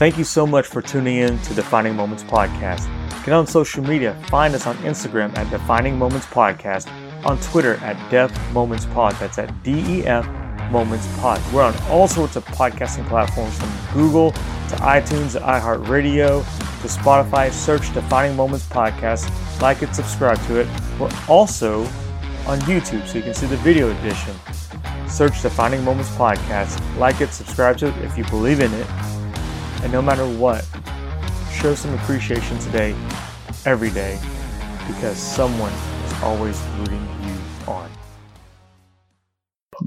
Thank you so much for tuning in to Defining Moments Podcast. Get on social media. Find us on Instagram at Defining Moments Podcast, on Twitter at Def Moments Pod. That's at D E F Moments Pod. We're on all sorts of podcasting platforms from Google to iTunes to iHeartRadio to Spotify. Search Defining Moments Podcast, like it, subscribe to it. We're also on YouTube so you can see the video edition. Search Defining Moments Podcast, like it, subscribe to it if you believe in it. And no matter what, show some appreciation today, every day, because someone is always rooting you on.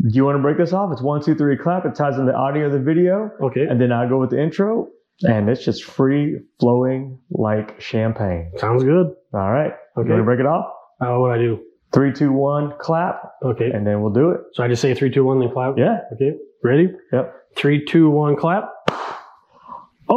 Do you want to break this off? It's one, two, three, clap. It ties in the audio of the video. Okay. And then I go with the intro, and it's just free flowing like champagne. Sounds good. All right. Okay. You want to break it off? Uh, what do I do? Three, two, one, clap, Okay. and then we'll do it. So I just say three, two, one, then clap. Yeah. Okay. Ready? Yep. Three, two, one, clap.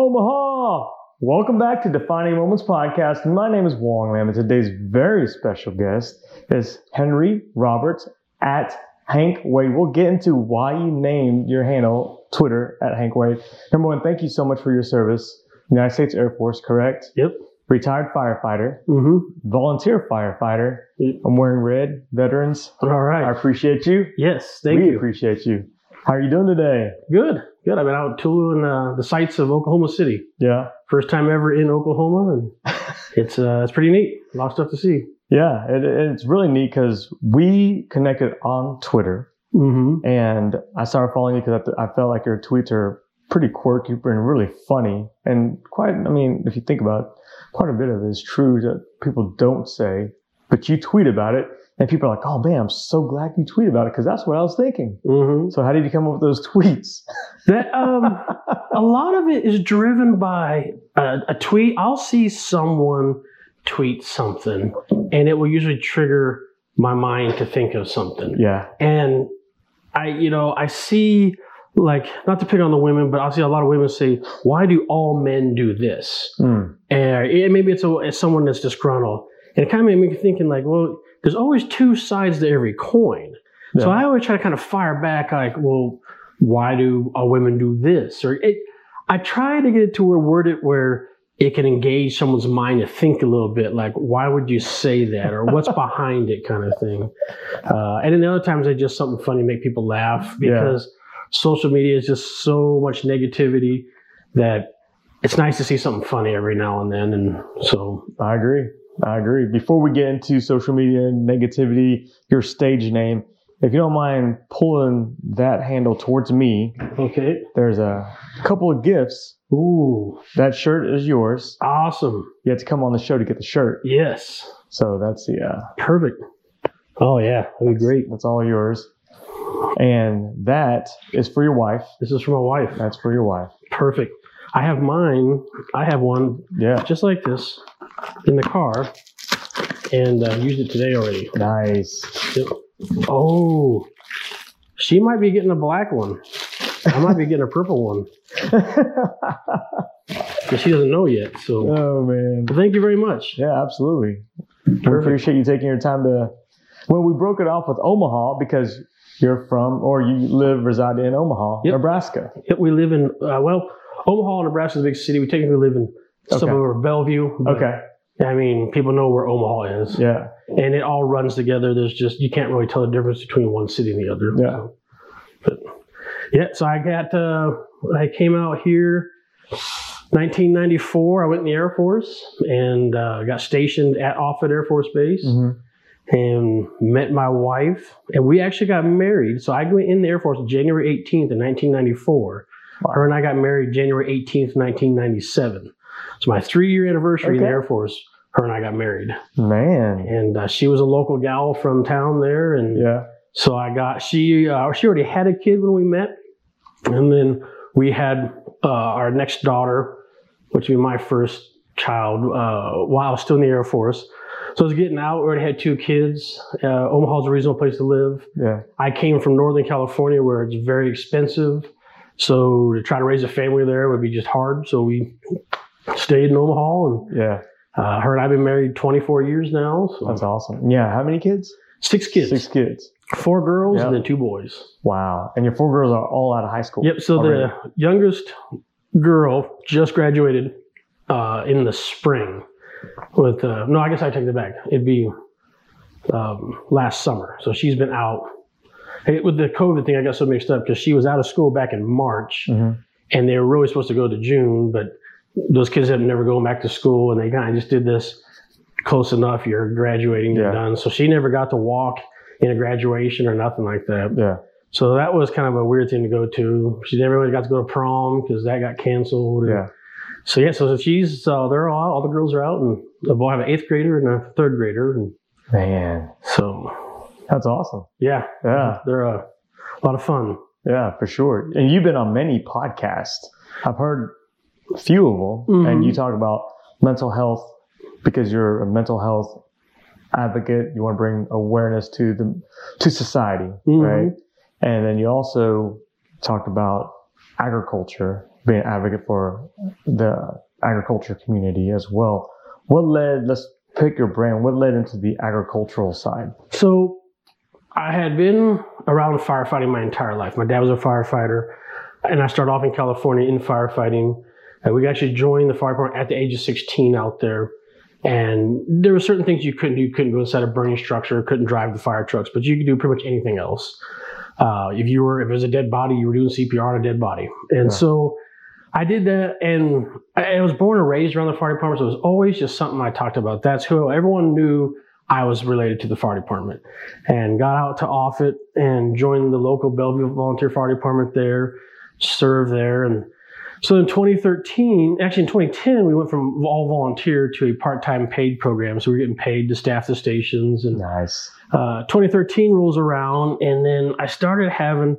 Omaha! Welcome back to Defining Moments Podcast. My name is Wong Lam, and today's very special guest is Henry Roberts at Hank Wade. We'll get into why you named your handle Twitter at Hank Wade. Number one, thank you so much for your service. United States Air Force, correct? Yep. Retired firefighter, Mm-hmm. volunteer firefighter. Yep. I'm wearing red, veterans. All right. I appreciate you. Yes. Thank we you. appreciate you. How are you doing today? Good. Good. I've been out touring uh, the sights of Oklahoma City. Yeah. First time ever in Oklahoma, and it's uh, it's pretty neat. A lot of stuff to see. Yeah, it, it's really neat because we connected on Twitter, Mm-hmm. and I started following you because I, I felt like your tweets are pretty quirky and really funny, and quite. I mean, if you think about it, quite a bit of it is true that people don't say, but you tweet about it, and people are like, "Oh man, I'm so glad you tweet about it because that's what I was thinking." Mm-hmm. So, how did you come up with those tweets? That um, a lot of it is driven by a, a tweet. I'll see someone tweet something, and it will usually trigger my mind to think of something. yeah, And I, you know, I see like not to pick on the women, but I'll see a lot of women say, "Why do all men do this?" Mm. And it, maybe it's, a, it's someone that's disgruntled, and it kind of made me thinking like, well, there's always two sides to every coin. So I always try to kind of fire back, like, well, why do all women do this? Or it, I try to get it to where word it where it can engage someone's mind to think a little bit, like, why would you say that, or what's behind it, kind of thing. Uh, and then the other times, I just something funny, make people laugh Yeah. because social media is just so much negativity that it's nice to see something funny every now and then. And so, I agree. I agree. Before we get into social media negativity, your stage name, if you don't mind pulling that handle towards me, okay. there's a couple of gifts. Ooh, That shirt is yours. awesome. You have to come on the show to get the shirt. Yes. So that's the uh, Perfect. Oh, yeah. That'd be great. that's all yours. And that is for your wife. This is for my wife. That's for your wife. Perfect. I have mine. I have one Yeah. just like this in the car, and uh, used it today already. Nice. Yep. Oh, she might be getting a black one. I might be getting a purple one, but she doesn't know yet. So, oh man. well, thank you very much. Yeah, absolutely. We appreciate you taking your time to. Well, we broke it off with Omaha because you're from, or you live, reside in Omaha, Yep. Nebraska. Yep, we live in uh, well, Omaha, and Nebraska is a big city. We technically live in Okay. suburb of Bellevue. Okay. I mean, people know where Omaha is. Yeah. and it all runs together. There's just you can't really tell the difference between one city and the other. Yeah. So, but yeah, so I got uh, I came out here 1994. I went in the Air Force and uh, got stationed at Offutt Air Force Base hmm and met my wife. And we actually got married. So I went in the Air Force January 18th in 1994. Wow. Her and I got married January 18th, 1997. It's my three year anniversary in the Air Force. Her and I got married Man. and uh, she was a local gal from town there, and Yeah. so I got she uh, she already had a kid when we met, and then we had uh, our next daughter, which would be my first child, uh, while I was still in the Air Force. So I was getting out. We already had two kids. Uh, Omaha's a reasonable place to live. Yeah. I came from Northern California, where it's very expensive. So to try to raise a family there would be just hard. So we stayed in Omaha, and Yeah. uh, her and I've been married 24 years now. So That's awesome. Yeah. How many kids? Six kids, Six kids. four girls, Yeah. and then two boys. Wow. And your four girls are all out of high school. Yep. So already. the youngest girl just graduated uh, in the spring with uh, no, I guess I take that back. It'd be um, last summer. So she's been out. It, with the COVID thing, I got so mixed up because she was out of school back in March, Mhm. and they were really supposed to go to June, but those kids have never gone back to school, and they kind of just did this close enough. You're graduating, you're Yeah. done. So she never got to walk in a graduation or nothing like that. Yeah. So that was kind of a weird thing to go to. She never really got to go to prom because that got canceled. And Yeah. So yeah, so she's uh, they're all all the girls are out, and the boy have an eighth grader and a third grader, and Man, so that's awesome. yeah, Yeah. they're a lot of fun. Yeah, for sure. And you've been on many podcasts. I've heard a few of them, and Mhm. you talk about mental health because you're a mental health advocate. You want to bring awareness to the to society, Mhm. right? And then you also talked about agriculture, being an advocate for the agriculture community as well. What led? Let's pick your brain. What led into the agricultural side? So I had been around firefighting my entire life. My dad was a firefighter, and I started off in California in firefighting. Uh, we actually joined the fire department at the age of 16 out there. And there were certain things you couldn't do. You couldn't go inside a burning structure, couldn't drive the fire trucks, but you could do pretty much anything else. Uh, if you were, if it was a dead body, you were doing CPR on a dead body. And Yeah. so I did that, and I, I was born and raised around the fire department, so it was always just something I talked about. That's who everyone knew I was related to the fire department, and got out to Offutt and joined the local Bellevue Volunteer Fire Department there, served there, and so in 2013, actually in 2010, we went from all volunteer to a part-time paid program. So we we're getting paid to staff the stations, and Nice. uh, 2013 rolls around, and then I started having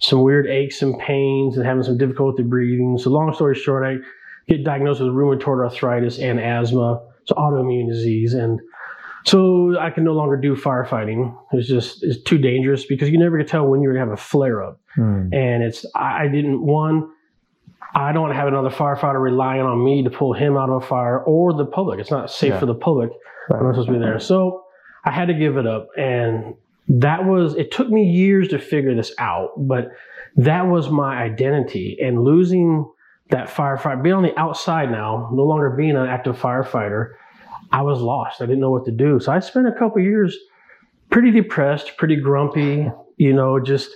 some weird aches and pains and having some difficulty breathing. So, long story short, I get diagnosed with rheumatoid arthritis and asthma, so autoimmune disease, and so I can no longer do firefighting. It's just it's too dangerous because you never can tell when you're gonna have a flare up, Hmm. and it's I, I didn't one. I don't want to have another firefighter relying on me to pull him out of a fire or the public. It's not safe Yeah. for the public. I'm not supposed to be there. So I had to give it up. And that was, it took me years to figure this out, but that was my identity. And losing that firefighter, being on the outside now, no longer being an active firefighter, I was lost. I didn't know what to do. So I spent a couple years pretty depressed, pretty grumpy, you know, just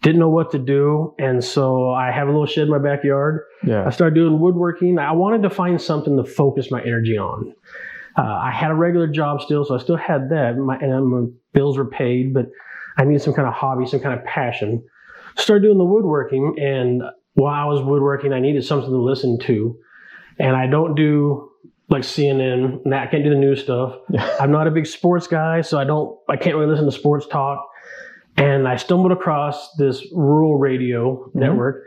didn't know what to do. And so I have a little shed in my backyard. Yeah. I started doing woodworking. I wanted to find something to focus my energy on. Uh, I had a regular job still, so I still had that. My, and my bills were paid, but I needed some kind of hobby, some kind of passion. Started doing the woodworking, and while I was woodworking, I needed something to listen to. And I don't do like CNN. and I can't do the news stuff. I'm not a big sports guy, so I don't. I can't really listen to sports talk. And I stumbled across this rural radio mm-hmm. network,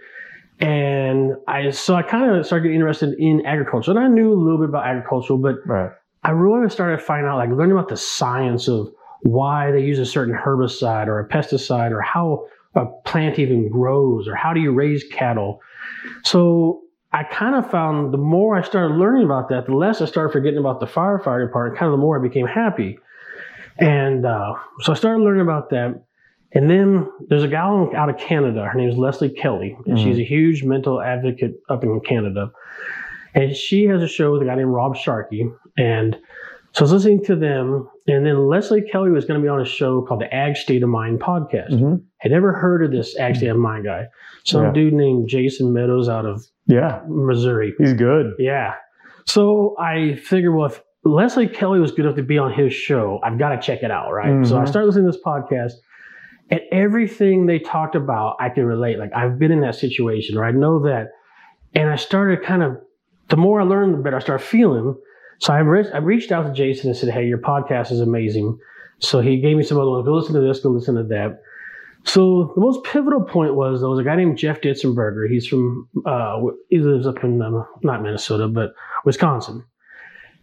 and I so I kind of started getting interested in agriculture. And I knew a little bit about agriculture, but Right. I really started finding out, like learning about the science of why they use a certain herbicide or a pesticide or how a plant even grows or how do you raise cattle. So I kind of found the more I started learning about that, the less I started forgetting about the firefighter part, and kind of the more I became happy. And uh, so I started learning about that. And then there's a gal out of Canada. Her name is Leslie Kelly, and she's a huge mental advocate up in Canada. And she has a show with a guy named Rob Sharkey. And so I was listening to them. And then Leslie Kelly was going to be on a show called the Ag State of Mind podcast. hmm Had never heard of this Ag State of Mind guy. Some Yeah. dude named Jason Medows out of Yeah. Missouri. He's good. Yeah. So I figured, well, if Leslie Kelly was good enough to be on his show, I've got to check it out, right? So I Mhm. started listening to this podcast, and everything they talked about, I can relate. Like I've been in that situation, or I know that, and I started kind of. The more I learned, the better I start feeling. So I, re- I reached out to Jason and said, "Hey, your podcast is amazing." So he gave me some other ones. Go listen to this. Go listen to that. So the most pivotal point was there was a guy named Jeff Ditzenberger. He's from uh, he lives up in um, not Minnesota, but Wisconsin,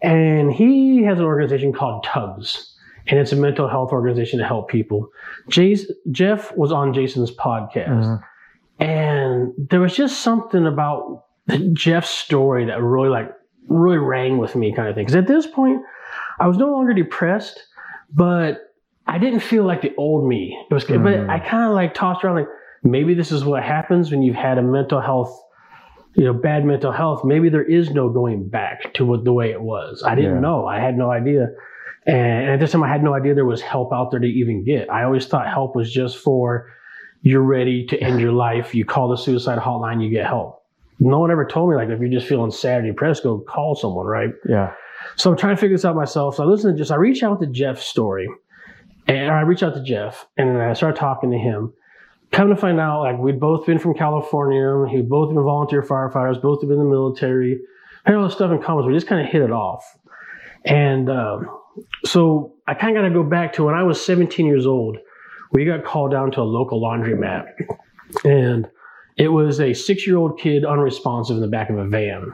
and he has an organization called Tugs, and it's a mental health organization to help people. Jace, Jeff was on Jason's podcast, Mhm. and there was just something about Jeff's story that really like really rang with me, kind of thing. Because at this point, I was no longer depressed, but I didn't feel like the old me. It was, but Mm. I kind of like tossed around like maybe this is what happens when you've had a mental health you know, bad mental health, maybe there is no going back to what the way it was. I didn't Yeah. know. I had no idea. And at this time, I had no idea there was help out there to even get. I always thought help was just for you're ready to end your life. You call the suicide hotline, you get help. No one ever told me like if you're just feeling sad and depressed, go call someone, right? Yeah. So I'm trying to figure this out myself. So I listen to just I reach out to Jeff's story, and I reach out to Jeff, and I start talking to him. Come to find out, like we'd both been from California. He'd both been volunteer firefighters, both have been in the military. Had all this stuff in common. So we just kind of hit it off. And um, so I kind of got to go back to when I was 17 years old. We got called down to a local laundromat, and it was a six-year-old kid unresponsive in the back of a van.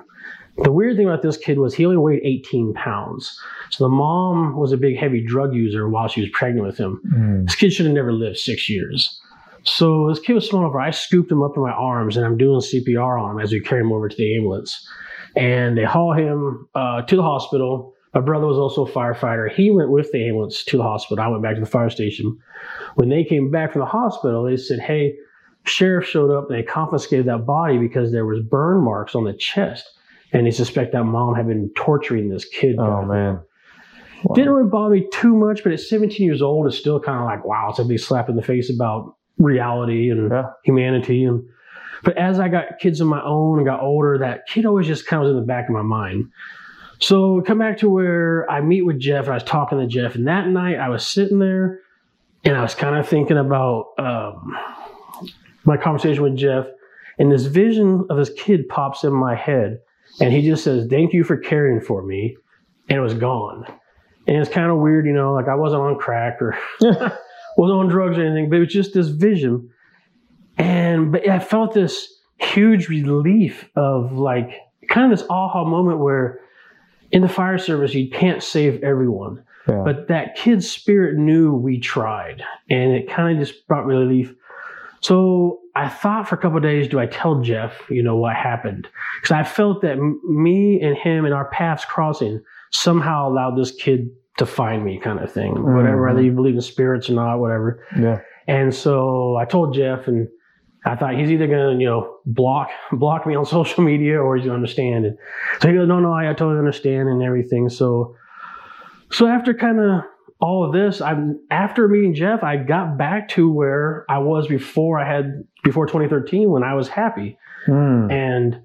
The weird thing about this kid was he only weighed 18 pounds. So the mom was a big heavy drug user while she was pregnant with him. Mm. This kid should have never lived six years. So this kid was enough. where I scooped him up in my arms and I'm doing CPR on him as we carry him over to the ambulance. And they haul him uh, to the hospital. My brother was also a firefighter. He went with the ambulance to the hospital. I went back to the fire station. When they came back from the hospital, they said, "Hey, sheriff showed up and they confiscated that body because there was burn marks on the chest, and they suspect that mom had been torturing this kid." Oh man. Wow. Didn't really bother me too much, but at 17 years old, it's still kind of like, wow, it's a big slap in the face about reality and Yeah. humanity. And but as I got kids of my own and got older, that kid always just kind of was in the back of my mind. So come back to where I meet with Jeff, and I was talking to Jeff, and that night I was sitting there, and I was kind of thinking about um, my conversation with Jeff, and this vision of this kid pops in my head, and he just says, "Thank you for caring for me," and it was gone. And it's kind of weird, you know, like I wasn't on crack or wasn't on drugs or anything, but it was just this vision. And but I felt this huge relief of like kind of this aha moment where in the fire service you can't save everyone. Yeah. But that kid's spirit knew we tried, and it kind of just brought relief. So I thought for a couple of days, do I tell Jeff, you know, what happened? Because I felt that m- me and him and our paths crossing somehow allowed this kid to find me, kind of thing. Whatever, Mhm. whether you believe in spirits or not, whatever. yeah. And so I told Jeff, and I thought he's either gonna, you know, block block me on social media or he's gonna understand it. So he goes, no, no, I, I totally understand and everything. So, so after kind of all of this, I'm after meeting Jeff, I got back to where I was before I had before 2013 when I was happy. Mm. And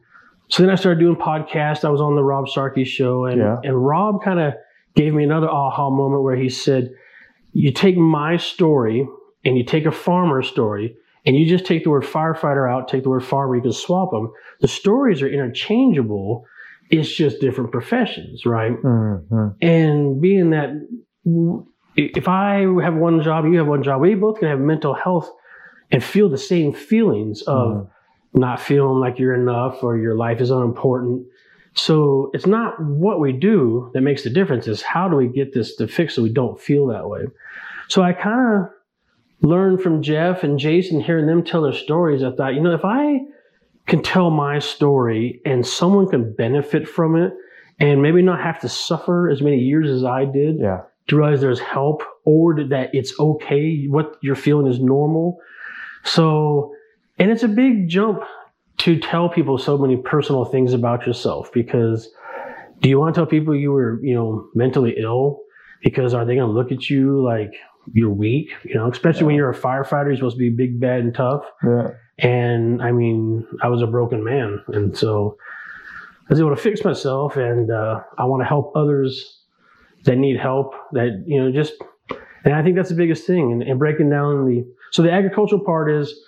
so then I started doing podcasts. I was on the Rob Sharkey show, and Yeah. and Rob kind of gave me another aha moment where he said, "You take my story and you take a farmer's story, and you just take the word firefighter out, take the word farmer, you can swap them. The stories are interchangeable. It's just different professions, right? Mhm. And being that if I have one job, you have one job, we both can have mental health and feel the same feelings of Mhm. not feeling like you're enough or your life is unimportant. So it's not what we do that makes the difference, is how do we get this to fix so we don't feel that way. So I kind of learned from Jeff and Jason hearing them tell their stories. I thought, you know, if I can tell my story and someone can benefit from it and maybe not have to suffer as many years as I did, Yeah. To realize there's help or that it's okay, what you're feeling is normal. So, and it's a big jump to tell people so many personal things about yourself because do you want to tell people you were, you know, mentally ill? Because are they going to look at you like you're weak? You know, especially when you're a firefighter, you're supposed to be big, bad, and tough. Yeah. And I mean, I was a broken man. And so I was able to fix myself and uh, I want to help others that need help that, you know, just, and I think that's the biggest thing. And, and breaking down the, so the agricultural part is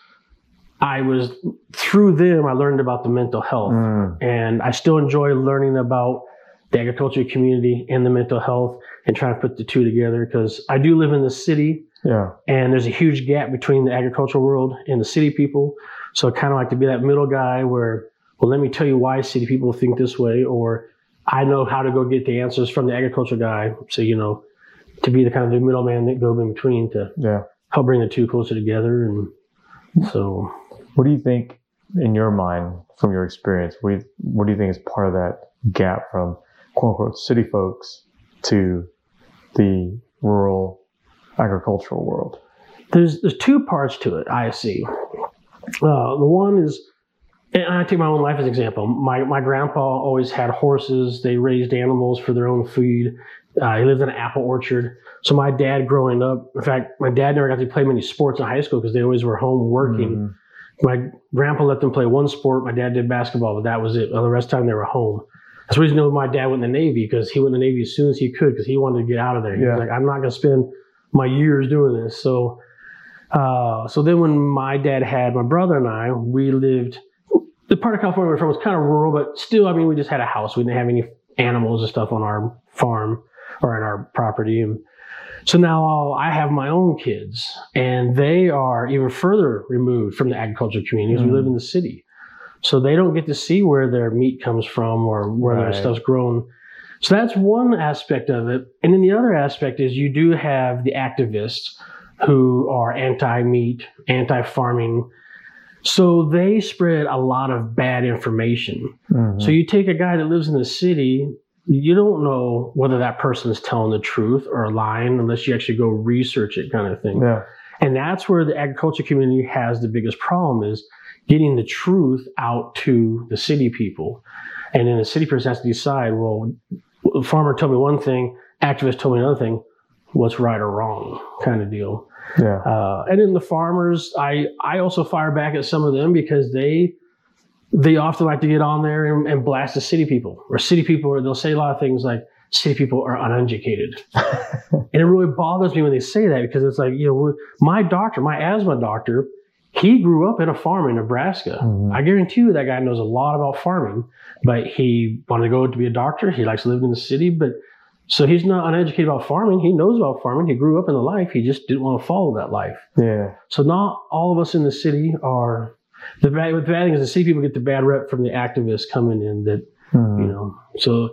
I was, through them, I learned about the mental health. Mm. And I still enjoy learning about the agriculture community and the mental health and trying to put the two together because I do live in the city Yeah. and there's a huge gap between the agricultural world and the city people. So I kind of like to be that middle guy where, well, let me tell you why city people think this way, or I know how to go get the answers from the agriculture guy. So, you know, to be the kind of the middleman that go in between to Yeah. help bring the two closer together. And so, What do you think, in your mind, from your experience, what do you, what do you think is part of that gap from quote unquote city folks to the rural agricultural world? there's there's two parts to it I see. Uh, the one is and I take my own life as an example. My my grandpa always had horses. They raised animals for their own food. Uh, he lived in an apple orchard. So my dad, growing up, in fact, my dad never got to play many sports in high school because they always were home working. Mhm. My grandpa let them play one sport. My dad did basketball, but that was it. Well, the rest of the time they were home. That's the reason my dad went in the Navy because he went in the Navy as soon as he could because he wanted to get out of there. He Yeah. was like, I'm not going to spend my years doing this. So, uh, so then when my dad had my brother and I, we lived. Part of California we were from was kind of rural, but still, I mean, we just had a house. We didn't have any animals and stuff on our farm or in our property. And so now I have my own kids, and they are even further removed from the agricultural community because Mhm. we live in the city. So they don't get to see where their meat comes from or where their stuff's grown. So that's one aspect of it. And then the other aspect is you do have the activists who are anti meat, anti farming. So they spread a lot of bad information. Mhm. So you take a guy that lives in the city, you don't know whether that person is telling the truth or a lying unless you actually go research it kind of thing. yeah. And that's where the agriculture community has the biggest problem is getting the truth out to the city people. And then the city person has to decide, well, the farmer told me one thing, activist told me another thing, what's right or wrong kind of deal. Yeah. Uh, and then the farmers, I, I also fire back at some of them because they they often like to get on there and, and blast the city people or city people, or they'll say a lot of things like city people are uneducated. and it really bothers me when they say that because it's like, you know, my doctor, my asthma doctor, he grew up in a farm in Nebraska. Mhm. I guarantee you that guy knows a lot about farming, but he wanted to go to be a doctor. He likes living in the city, but so he's not uneducated about farming. He knows about farming. He grew up in the life. He just didn't want to follow that life. Yeah. So not all of us in the city are the bad. The bad thing is the city people get the bad rep from the activists coming in. That Mhm. you know. So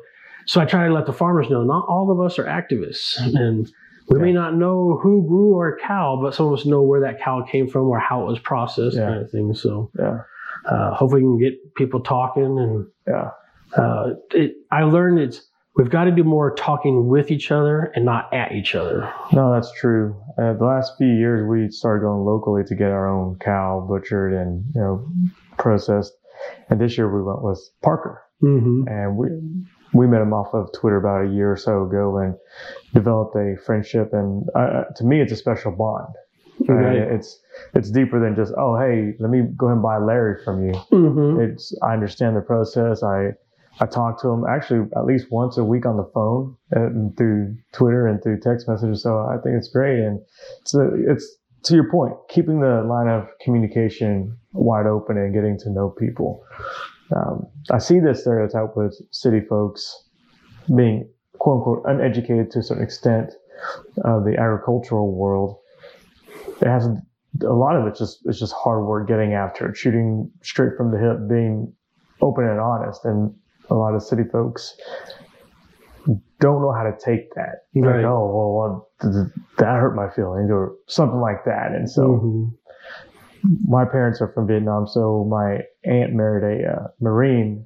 so I try to let the farmers know not all of us are activists, and we may not know who grew our cow, but some of us know where that cow came from or how it was processed, Yeah. kind of thing. So Yeah. uh, hopefully we can get people talking and Yeah. uh, it, I learned it's we've got to do more talking with each other and not at each other. No, that's true. Uh, the last few years, we started going locally to get our own cow butchered and you know processed. And this year, we went with Parker, Mm-hmm. and we we met him off of Twitter about a year or so ago, and developed a friendship. And uh, to me, it's a special bond. Right? Okay. It's it's deeper than just oh hey, let me go ahead and buy Larry from you. Mm-hmm. It's I understand the process. I I talk to him actually at least once a week on the phone and through Twitter and through text messages. So I think it's great, and it's it's to your point, keeping the line of communication wide open and getting to know people. Um, I see this stereotype with city folks being quote unquote uneducated to a certain extent of the agricultural world. It has a lot of it's just it's just hard work getting after it, shooting straight from the hip, being open and honest, and a lot of city folks don't know how to take that. Like, Right. oh well, well, th- th- that hurt my feelings, or something like that. And so, Mhm. my parents are from Vietnam, so my aunt married a uh, Marine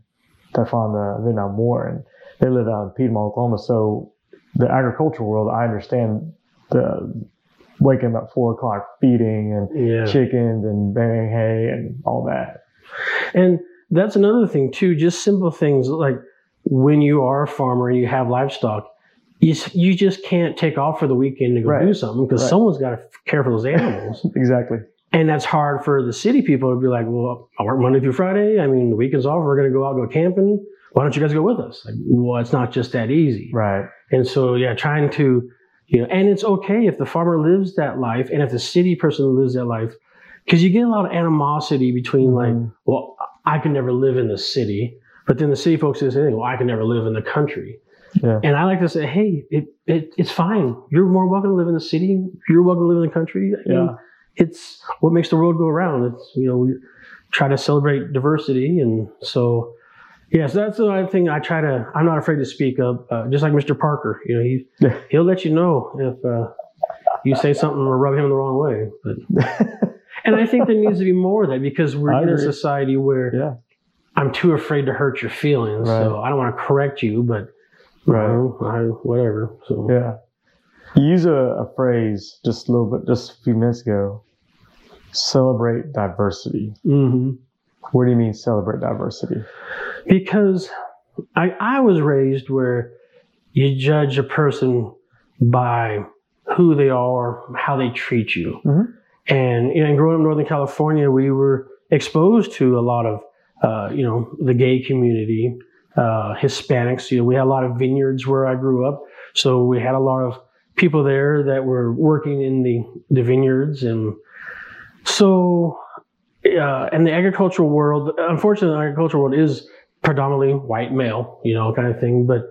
that fought in the Vietnam War, and they live out in Piedmont, Oklahoma. So, the agricultural world, I understand the waking up at four o'clock, feeding and Yeah. chickens and bearing hay and all that. And that's another thing too. Just simple things like when you are a farmer and you have livestock, you, you just can't take off for the weekend to go Right. do something because Right. someone's got to care for those animals. Exactly. and that's hard for the city people to be like, well, I work Monday through Friday. I mean, the weekend's off. We're going to go out, go camping. Why don't you guys go with us? Like, well, it's not just that easy. Right. And so, yeah, trying to, you know, and it's okay if the farmer lives that life and if the city person lives that life, because you get a lot of animosity between like, Mhm. well, I can never live in the city, but then the city folks say, well, I can never live in the country. Yeah. And I like to say, hey, it, it it's fine. You're more welcome to live in the city. You're welcome to live in the country. I mean, Yeah. it's what makes the world go around. It's you know we try to celebrate diversity, and so yes, that's the other thing I try to. I'm not afraid to speak up. Uh, just like Mr. Parker, you know, he Yeah. he'll let you know if uh, you say something or rub him the wrong way. But and I think there needs to be more of that because we're I in a society where yeah. I'm too afraid to hurt your feelings, so I don't want to correct you, but you Right. know, I, whatever. So Yeah. You use a, a phrase just a little bit, just a few minutes ago. Celebrate diversity. hmm What do you mean celebrate diversity? Because I, I was raised where you judge a person by who they are, how they treat you. Mhm. And, you know, growing up in Northern California, we were exposed to a lot of, uh, you know, the gay community, uh, Hispanics. You know, we had a lot of vineyards where I grew up. So we had a lot of people there that were working in the, the vineyards. And so, uh, and the agricultural world, unfortunately, the agricultural world is predominantly white male, you know, kind of thing. But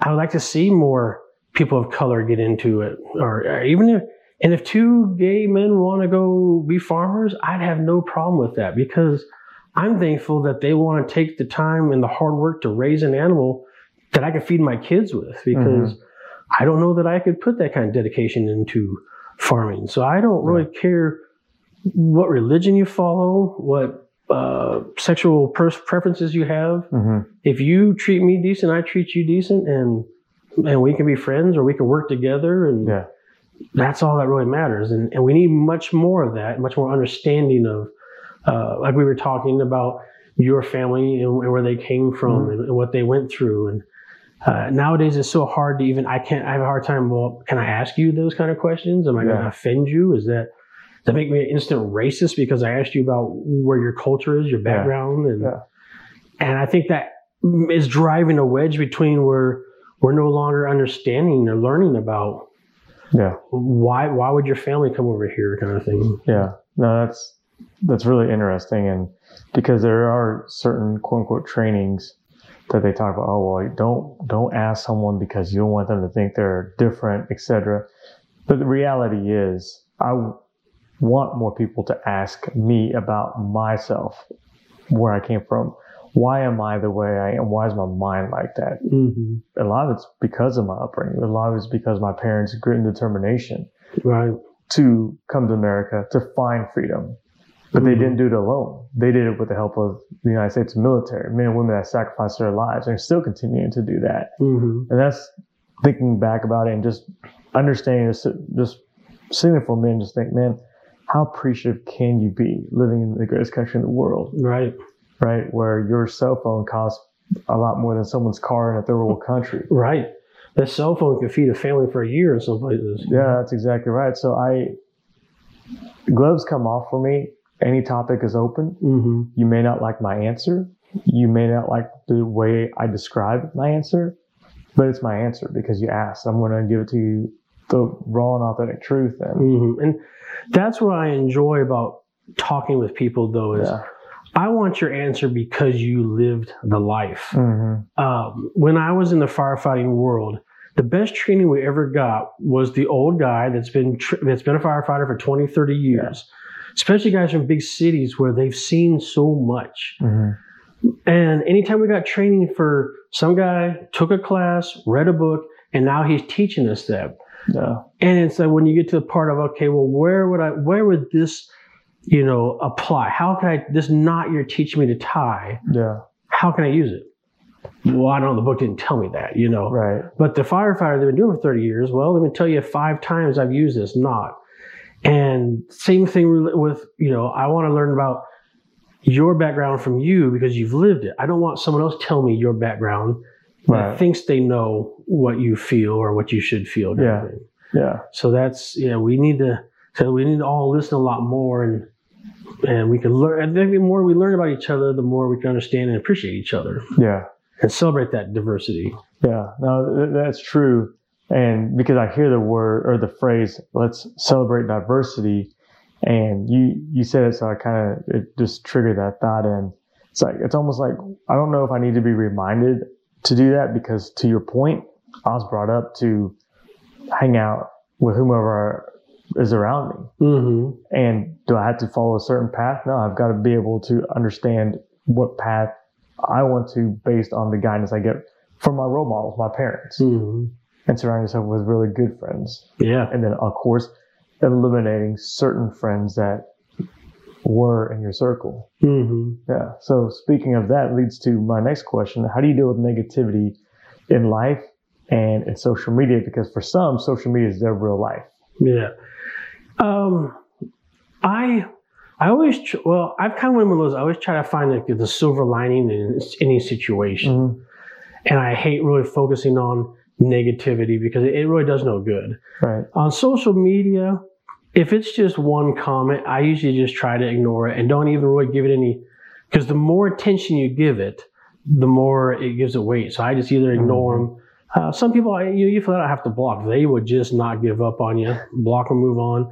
I would like to see more people of color get into it, or, or even if, and if two gay men want to go be farmers, I'd have no problem with that because I'm thankful that they want to take the time and the hard work to raise an animal that I can feed my kids with because I don't know that I could put that kind of dedication into farming. So I don't really care what religion you follow, what uh, sexual pers- preferences you have. hmm If you treat me decent, I treat you decent, and and we can be friends or we can work together, and Yeah. That's all that really matters. And and we need much more of that, much more understanding of, uh, like we were talking about your family and, and where they came from and, and what they went through. And uh, nowadays, it's so hard to even. I can't. I have a hard time. Well, can I ask you those kind of questions? Am I going to offend you? Is that does that make me an instant racist because I asked you about where your culture is, your Yeah. background, and Yeah. and I think that is driving a wedge between where we're no longer understanding or learning about Yeah. why why would your family come over here, kind of thing. Yeah, no, that's that's really interesting, and because there are certain quote unquote trainings that they talk about. Oh well, don't don't ask someone because you don't want them to think they're different, etc. But the reality is, i want more people to ask me about myself, where I came from, why am I the way I am, why is my mind like that. Mm-hmm. A lot of it's because of my upbringing. A lot of it's because my parents' grit and determination Right. to come to America to find freedom. But they Mhm. didn't do it alone. They did it with the help of the United States military, men and women that sacrificed their lives and are still continuing to do that. Mm-hmm. And that's thinking back about it and just understanding, just, just sitting there for a minute just think, man, how appreciative can you be living in the greatest country in the world, Right. Right? Where your cell phone costs a lot more than someone's car in a third world country. Right. That cell phone can feed a family for a year in some places. Yeah, that's exactly right. So I, gloves come off for me. Any topic is open. Mm-hmm. You may not like my answer. You may not like the way I describe my answer, but it's my answer because you asked. I'm going to give it to you the raw and authentic truth. And Mm-hmm. And that's what I enjoy about talking with people, though, is yeah. I want your answer because you lived the life. hmm um, when I was in the firefighting world, the best training we ever got was the old guy that's been tr- that's been a firefighter for 20, 30 years, especially guys from big cities where they've seen so much. hmm And anytime we got training for some guy took a class, read a book, and now he's teaching us that. Yeah. And it's like when you get to the part of okay, well, where would I, where would this, you know, apply? How can I? This knot you're teaching me to tie. Yeah. How can I use it? Well, I don't know. The book didn't tell me that, you know. Right. But the firefighter they've been doing for 30 years, well, let me tell you five times I've used this knot. And same thing with, you know, I want to learn about your background from you because you've lived it. I don't want someone else tell me your background Right. that thinks they know what you feel or what you should feel. Yeah. thing. Yeah. So that's, yeah, we need to, so we need to all listen a lot more and, and we can learn. I think the more we learn about each other, the more we can understand and appreciate each other Yeah. and celebrate that diversity. Yeah, no, that's true. And because I hear the word or the phrase, let's celebrate diversity. And you, you said it, so I kind of, it just triggered that thought. And it's like, it's almost like, I don't know if I need to be reminded to do that because to your point, I was brought up to hang out with whomever is around me. Mm-hmm. And do I have to follow a certain path? No, I've got to be able to understand what path I want to based on the guidance I get from my role models, my parents Mm-hmm. and surround yourself with really good friends. Yeah. And then, of course, eliminating certain friends that were in your circle. Mm-hmm. Yeah. So, speaking of that, leads to my next question How do you deal with negativity in life and in social media? Because for some, social media is their real life. Yeah. Um, I I always, tr- well, I've kind of one of those. I always try to find like the silver lining in any situation, Mhm. and I hate really focusing on negativity because it, it really does no good. Right. On social media, if it's just one comment, I usually just try to ignore it and don't even really give it any, because the more attention you give it, the more it gives it weight. So I just either ignore them. Uh, some people, you, you flat out have to block. They would just not give up on you. Block and move on.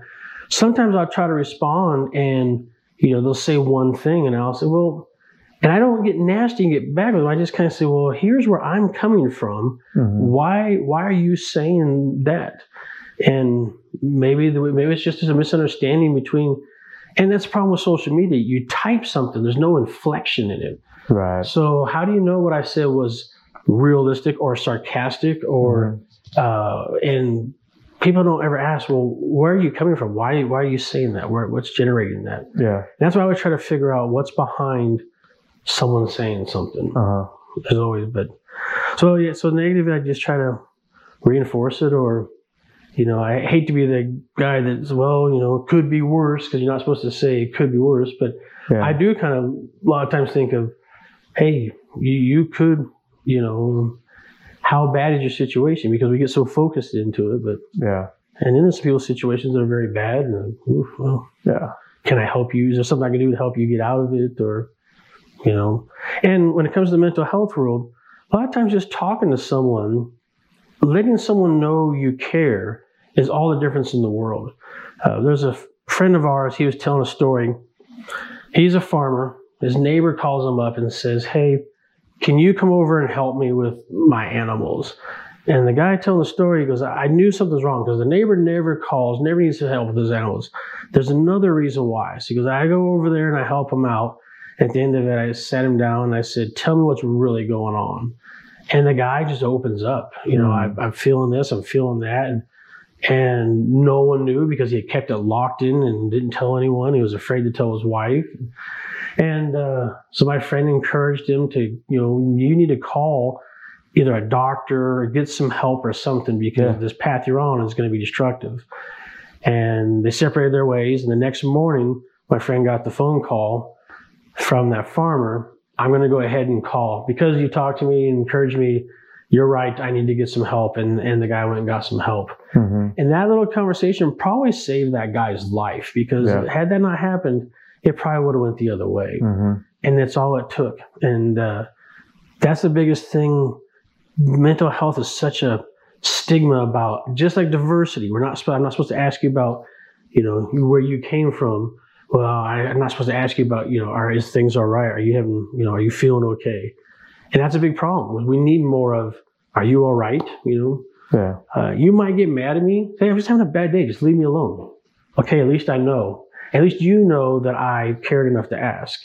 Sometimes I'll try to respond and, you know, they'll say one thing and I'll say, well, and I don't get nasty and get back with them. I just kind of say, well, here's where I'm coming from Mhm. why why are you saying that and maybe the, maybe it's just a misunderstanding between and that's the problem with social media you type something there's no inflection in it Right. so how do you know what i said was realistic or sarcastic or uh and people don't ever ask well where are you coming from why why are you saying that where, what's generating that Yeah. that's why i would try to figure out what's behind someone saying something Uh huh. as always. But so yeah, so negative, I just try to reinforce it, or you know, I hate to be the guy that's well, you know, could be worse because you're not supposed to say it could be worse, but Yeah. I do kind of a lot of times think of, hey, you, you could, you know, how bad is your situation? Because we get so focused into it, but yeah. and then there's people's situations that are very bad, and oof, well, Yeah. can I help you? Is there something I can do to help you get out of it? Or, you know, and when it comes to the mental health world, a lot of times just talking to someone, letting someone know you care is all the difference in the world. Uh, there's a friend of ours, he was telling a story. He's a farmer. His neighbor calls him up and says, Hey, can you come over and help me with my animals? And the guy telling the story goes, I knew something's wrong because the neighbor never calls, never needs to help with his animals. There's another reason why. So he goes, I go over there and I help him out. At the end of it, I sat him down and I said, Tell me what's really going on. And the guy just opens up. You know, Mm. I, I'm feeling this, I'm feeling that. And, and no one knew because he had kept it locked in and didn't tell anyone. He was afraid to tell his wife. And uh, so my friend encouraged him to, you know, you need to call either a doctor or get some help or something because Yeah. this path you're on is going to be destructive. And they separated their ways. And the next morning, my friend got the phone call from that farmer. I'm going to go ahead and call because you talked to me and encouraged me. You're right. I need to get some help. And, and the guy went and got some help. hmm And that little conversation probably saved that guy's life because Yeah. had that not happened, it probably would have went the other way hmm and that's all it took. And uh, that's the biggest thing. Mental health is such a stigma about, just like diversity. We're not. I'm not supposed to ask you about, you know, where you came from. Well, I, I'm not supposed to ask you about, you know, are is things all right? Are you having, you know, are you feeling okay? And that's a big problem. We need more of, are you all right? You know, Yeah. uh, you might get mad at me. Say, I'm just having a bad day. Just leave me alone. Okay, at least I know. At least you know that I cared enough to ask.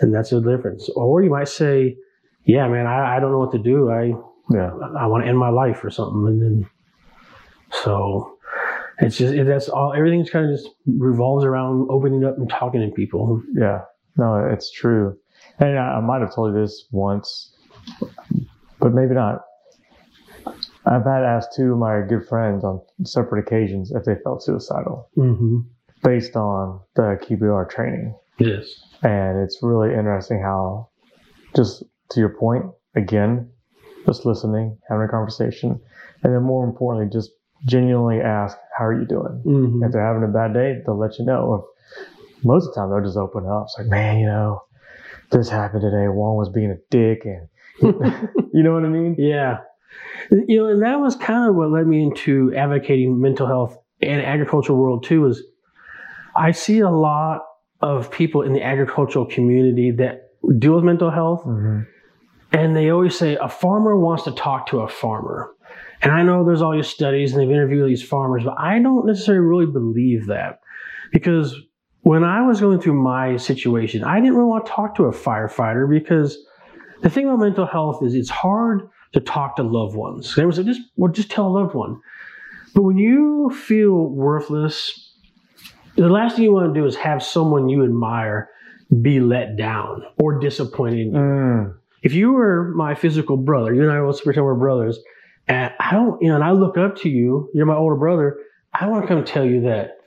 And that's the difference. Or you might say, yeah, man, I, I don't know what to do. I, Yeah. I want to end my life or something. And then, so it's just, it, that's all, everything's kind of just revolves around opening up and talking to people. Yeah, no, it's true. And I, I might have told you this once, but maybe not. I've had asked two of my good friends on separate occasions if they felt suicidal Mm-hmm. Based on the QPR training. Yes. And it's really interesting how, just to your point, again, just listening, having a conversation, and then more importantly, just genuinely ask, How are you doing? Mm-hmm. If they're having a bad day, they'll let you know. If, most of the time, they'll just open up. It's like, man, you know, this happened today. Juan was being a dick, and you know what I mean? Yeah. You know, and that was kind of what led me into advocating mental health and agricultural world too is I see a lot of people in the agricultural community that deal with mental health hmm and they always say a farmer wants to talk to a farmer. And I know there's all these studies and they've interviewed these farmers, but I don't necessarily really believe that because when I was going through my situation, I didn't really want to talk to a firefighter because the thing about mental health is it's hard to talk to loved ones. They was just, well, just tell a loved one. But when you feel worthless, the last thing you want to do is have someone you admire be let down or disappointed Mm, if you were my physical brother, you and I will pretend we're brothers, and I don't, you know, and I look up to you, you're my older brother, I want to come tell you that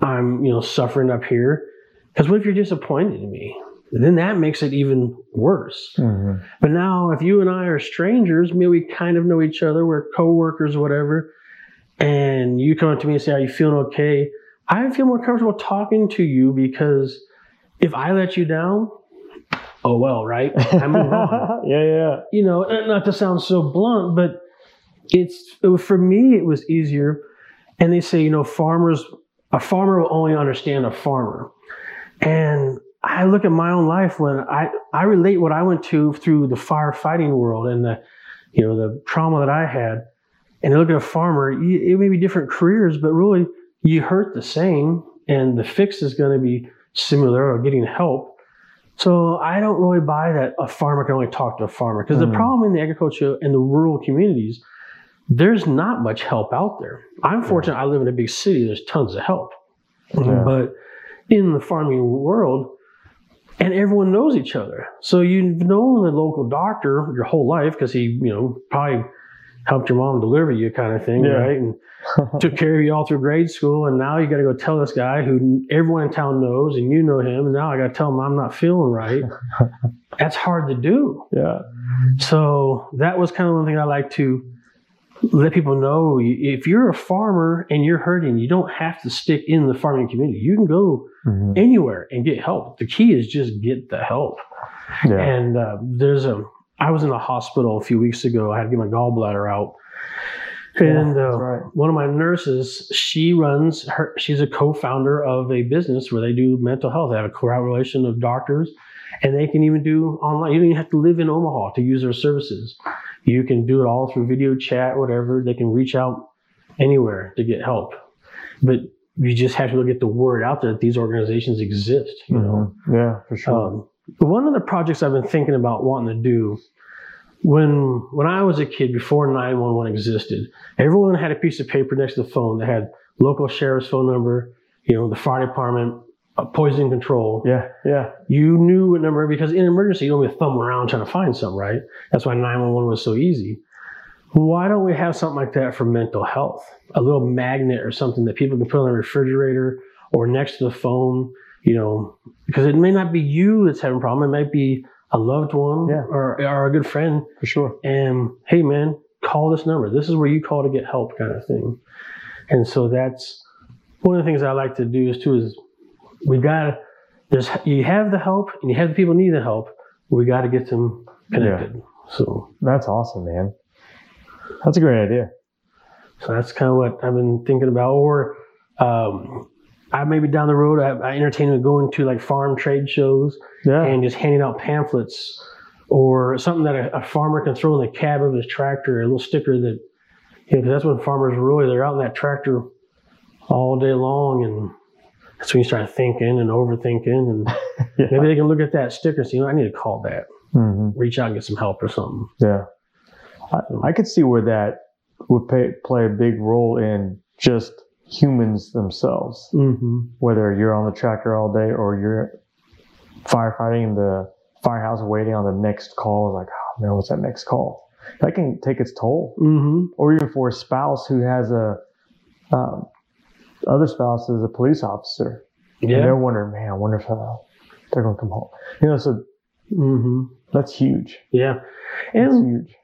I'm, you know, suffering up here. Because what if you're disappointed in me? Then that makes it even worse. Mhm. But now, if you and I are strangers, maybe we kind of know each other, we're coworkers, whatever, and you come up to me and say, "Are you feeling okay?" I feel more comfortable talking to you because if I let you down, oh well, right? I move on. yeah, yeah. You know, uh, not to sound so blunt, but it's it for me it was easier. And they say, you know, farmers, a farmer will only understand a farmer, and I look at my own life when I, I relate what I went to through the firefighting world and the, you know, the trauma that I had. And I look at a farmer, it may be different careers, but really you hurt the same and the fix is going to be similar or getting help. So I don't really buy that a farmer can only talk to a farmer because Mhm. the problem in the agriculture and the rural communities, there's not much help out there. I'm fortunate I live in a big city, there's tons of help. Yeah. But in the farming world, and everyone knows each other. So you've known the local doctor your whole life because he, you know, probably helped your mom deliver you kind of thing, Yeah. right? And took care of you all through grade school. And now you got to go tell this guy who everyone in town knows and you know him. And now I got to tell him I'm not feeling right. That's hard to do. yeah. So that was kind of one thing I like to let people know. If you're a farmer and you're hurting, you don't have to stick in the farming community. You can go Mhm. anywhere and get help. The key is just get the help. Yeah. And uh, there's a, I was in the hospital a few weeks ago. I had to get my gallbladder out. And uh, right. one of my nurses, she runs her, she's a co-founder of a business where they do mental health. They have a collaboration of doctors and they can even do online. You don't even have to live in Omaha to use their services. You can do it all through video chat, whatever. They can reach out anywhere to get help. But you just have to get the word out there that these organizations exist, you know. Mhm. Yeah, for sure. Um, one of the projects I've been thinking about wanting to do when when I was a kid before 911 existed, everyone had a piece of paper next to the phone that had local sheriff's phone number, you know, the fire department, uh, poison control. yeah, yeah. You knew what number because in an emergency you don't be thumbing around trying to find something, right? That's why 911 was so easy. Why don't we have something like that for mental health? A little magnet or something that people can put on the refrigerator or next to the phone, you know, because it may not be you that's having a problem. It might be a loved one Yeah. or, or a good friend. For sure. And hey, man, call this number. This is where you call to get help, kind of thing. And so that's one of the things I like to do is too is we got there's you have the help and you have the people need the help. We got to get them connected. So That's awesome, man. That's a great idea. So that's kind of what I've been thinking about. Or um, I maybe down the road, I, I entertain going to like farm trade shows Yeah. and just handing out pamphlets or something that a, a farmer can throw in the cab of his tractor, a little sticker that, you know, that's when farmers really, they're out in that tractor all day long. And that's when you start thinking and overthinking. And yeah. maybe they can look at that sticker and say, you know, I need to call that, hmm reach out and get some help or something. Yeah. I, I could see where that would pay, play a big role in just humans themselves. Mm-hmm. Whether you're on the tractor all day or you're firefighting in the firehouse waiting on the next call, like, oh man, what's that next call? That can take its toll. Mm-hmm. Or even for a spouse who has a, um, other spouse is a police officer. And Yeah. they're wondering, man, I wonder if uh, they're going to come home. You know, so Mm-hmm. that's huge. Yeah. That's And huge.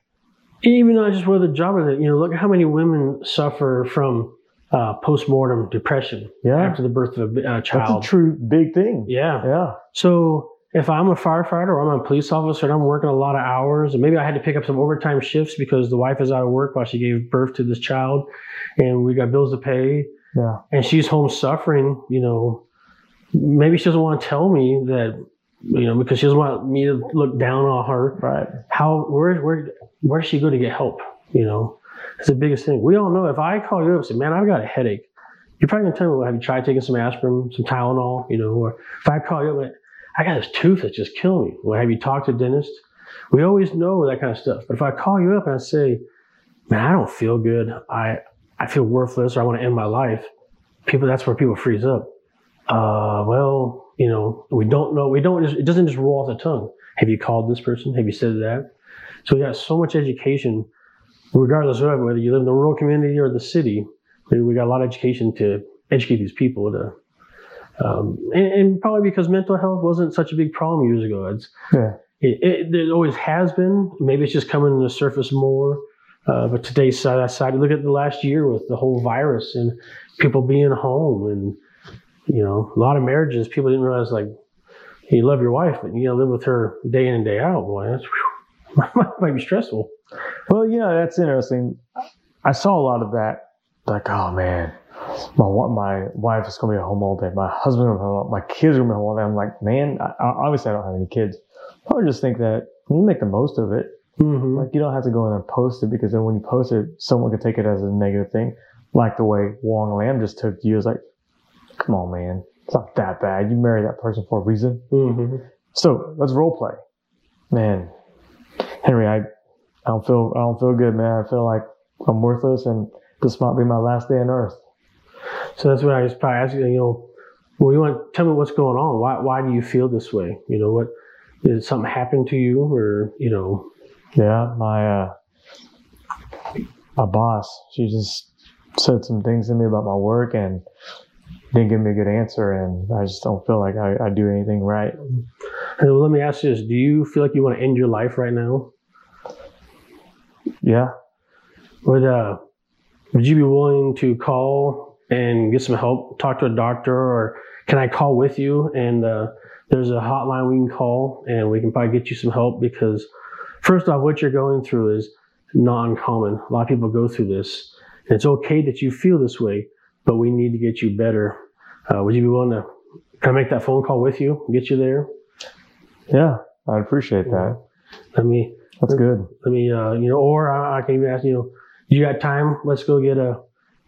even not just with the job of it, you know, look at how many women suffer from uh, postmortem depression Yeah. after the birth of a uh, That's a child. true big thing. yeah. Yeah. So if I'm a firefighter or I'm a police officer and I'm working a lot of hours, and maybe I had to pick up some overtime shifts because the wife is out of work while she gave birth to this child, and we got bills to pay, Yeah. and she's home suffering, you know, maybe she doesn't want to tell me that, you know, because she doesn't want me to look down on her. Right. how where where where does she go to get help? You know, it's the biggest thing. We all know if I call you up and say, "Man, I've got a headache," you're probably gonna tell me, well, "Have you tried taking some aspirin, some Tylenol?" You know, or if I call you up, I got this tooth that's just killing me. Well, have you talked to a dentist? We always know that kind of stuff. But if I call you up and I say, "Man, I don't feel good. I I feel worthless, or I want to end my life," people that's where people freeze up. Uh, well, you know, we don't know. We don't. Just, it doesn't just roll off the tongue. Have you called this person? Have you said that? So we got so much education, regardless of whether you live in the rural community or the city. We, we got a lot of education to educate these people to Um, and, and probably because mental health wasn't such a big problem years ago. It's, Yeah. it, it, there always has been. Maybe it's just coming to the surface more. Uh, but today's side, that side, look at the last year with the whole virus and people being home and, you know, a lot of marriages, people didn't realize like, you love your wife, but you gotta live with her day in and day out. Boy, that's whew, might be stressful. Well, you know, that's interesting. I saw a lot of that. Like, oh man, my my wife is gonna be at home all day. My husband gonna be home. My kids are gonna be home all day. I'm like, man, I, obviously I don't have any kids. I would just think that you make the most of it. Mm-hmm. Like, you don't have to go in and post it because then when you post it, someone could take it as a negative thing. Like the way Wong Lam just took you. It's like, come on, man, it's not that bad. You married that person for a reason. Mm-hmm. So let's role play, man. Henry, I, I don't feel I don't feel good, man. I feel like I'm worthless, and this might be my last day on earth. So that's what I was probably asking. You you know, well, you want tell me what's going on? Why why do you feel this way? You know, what did something happen to you, or you know? Yeah, my uh, my boss, she just said some things to me about my work and didn't give me a good answer, and I just don't feel like I, I do anything right. Well, let me ask you this: Do you feel like you want to end your life right now? Yeah, Would uh, would you be willing to call and get some help? Talk to a doctor, or can I call with you? And uh, there's a hotline we can call, and we can probably get you some help because first off, what you're going through is not uncommon. A lot of people go through this, and it's okay that you feel this way, but we need to get you better. Uh, would you be willing to? kind of make that phone call with you? Get you there? Yeah, I appreciate that. Let me That's good. let me uh, you know or I, I can even ask you know you got time? Let's go get a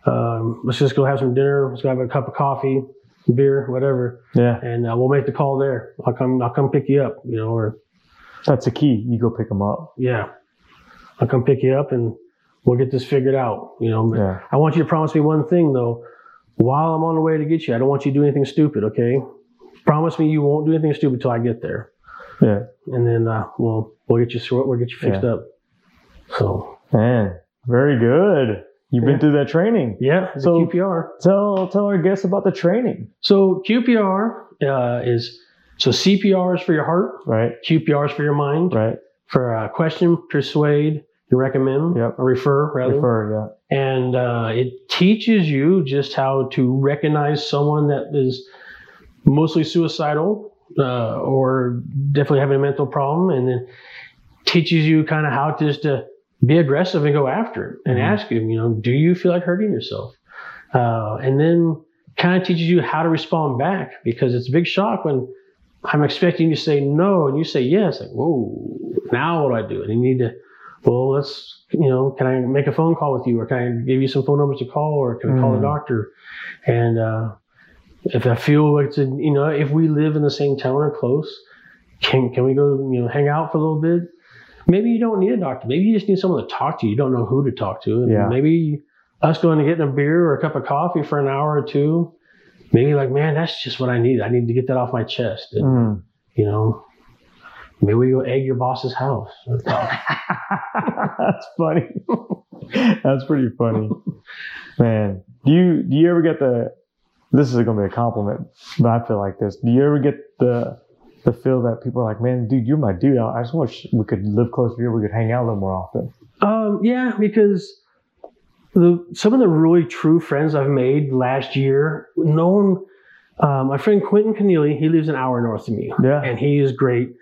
um, let's just go have some dinner. Let's go have a cup of coffee beer whatever. Yeah, and uh, we'll make the call there. I'll come i'll come pick you up you know or that's the key. You go pick them up. yeah. I'll come pick you up and we'll get this figured out you know. Yeah, i want you to promise me one thing though. While i'm on the way to get you i don't want you to do anything stupid okay? Promise me you won't do anything stupid till i get there yeah, and then uh, we'll we'll get you through we'll get you fixed Yeah. up so man, very good. You've Yeah. been through that training. yeah So- qpr Tell tell our guests about the training, So QPR uh, is so CPR is for your heart, right? QPR is for your mind. Right. For uh, question, persuade, and recommend, Yep. or refer rather, Refer, yeah. and uh, it teaches you just how to recognize someone that is mostly suicidal uh, or definitely having a mental problem, and then teaches you kind of how to just to be aggressive and go after it and Mhm. ask him, you know, do you feel like hurting yourself? Uh, and then kind of teaches you how to respond back because it's a big shock when I'm expecting you to say no and you say yes. Like, whoa, now what do I do? And you need to, well, let's, you know, can I make a phone call with you or can I give you some phone numbers to call or can I call the Mm. doctor? And, uh, if I feel like it's, a, you know, if we live in the same town or close, can, can we go, you know, hang out for a little bit? Maybe you don't need a doctor. Maybe you just need someone to talk to. You don't know who to talk to. And Yeah. Maybe us going to getting a beer or a cup of coffee for an hour or two, maybe like, man, that's just what I need. I need to get that off my chest. And, Mm. You know, maybe we go egg your boss's house. That's funny. That's pretty funny, man. Do you do you ever get the? This is gonna be a compliment, but I feel like this. Do you ever get the the feel that people are like, "Man, dude, you're my dude. I just wish we could live closer here. We could hang out a little more often." Um, yeah, because the some of the really true friends I've made last year, known. Uh, my friend Quentin Keneally, he lives an hour north of me, Yeah, and he is great.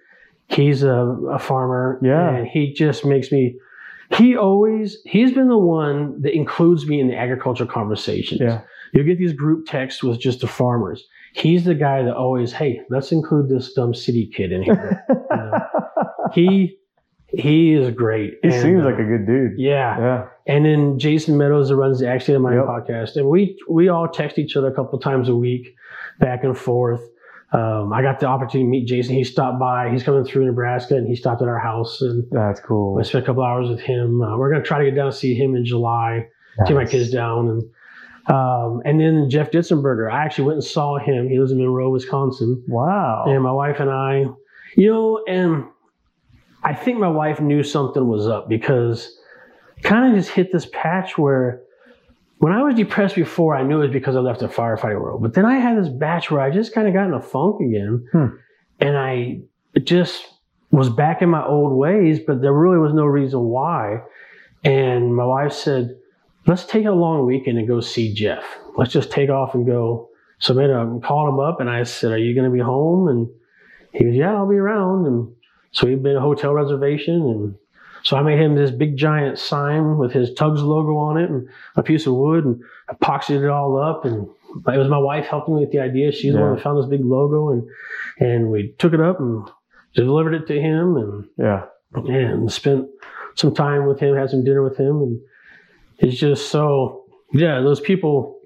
He's a, a farmer, Yeah. and he just makes me. He always he's been the one that includes me in the agriculture conversations. yeah, You'll get these group texts with just the farmers. He's the guy that always, hey, let's include this dumb city kid in here. he he is great. he And, seems uh, like a good dude. yeah. Yeah, And then Jason Medows that runs the Ag State of Mind Yep. podcast, and we we all text each other a couple times a week, back and forth. Um, I got the opportunity to meet Jason. He stopped by. He's coming through Nebraska, and he stopped at our house, and that's cool. I spent a couple hours with him. Uh, we're gonna try to get down and see him in July. Take my kids down, and um, and then Jeff Ditzenberger. I actually went and saw him. He lives in Monroe, Wisconsin, Wow. and my wife and I, you know, and I think my wife knew something was up because kind of just hit this patch where when I was depressed before, I knew it was because I left the firefighting world. But then I had this batch where I just kind of got in a funk again, Hmm. and I just was back in my old ways. But there really was no reason why. And my wife said, "Let's take a long weekend and go see Jeff. Let's just take off and go." So I made a, called him up and I said, "Are you going to be home?" And he goes, "Yeah, I'll be around." And so we made a hotel reservation and. So I made him this big giant sign with his Tugs logo on it and a piece of wood and epoxied it all up. And it was my wife helping me with the idea. She's the one Yeah. that found this big logo and, and we took it up and delivered it to him and, Yeah. and spent some time with him, had some dinner with him. And it's just so, yeah, those people,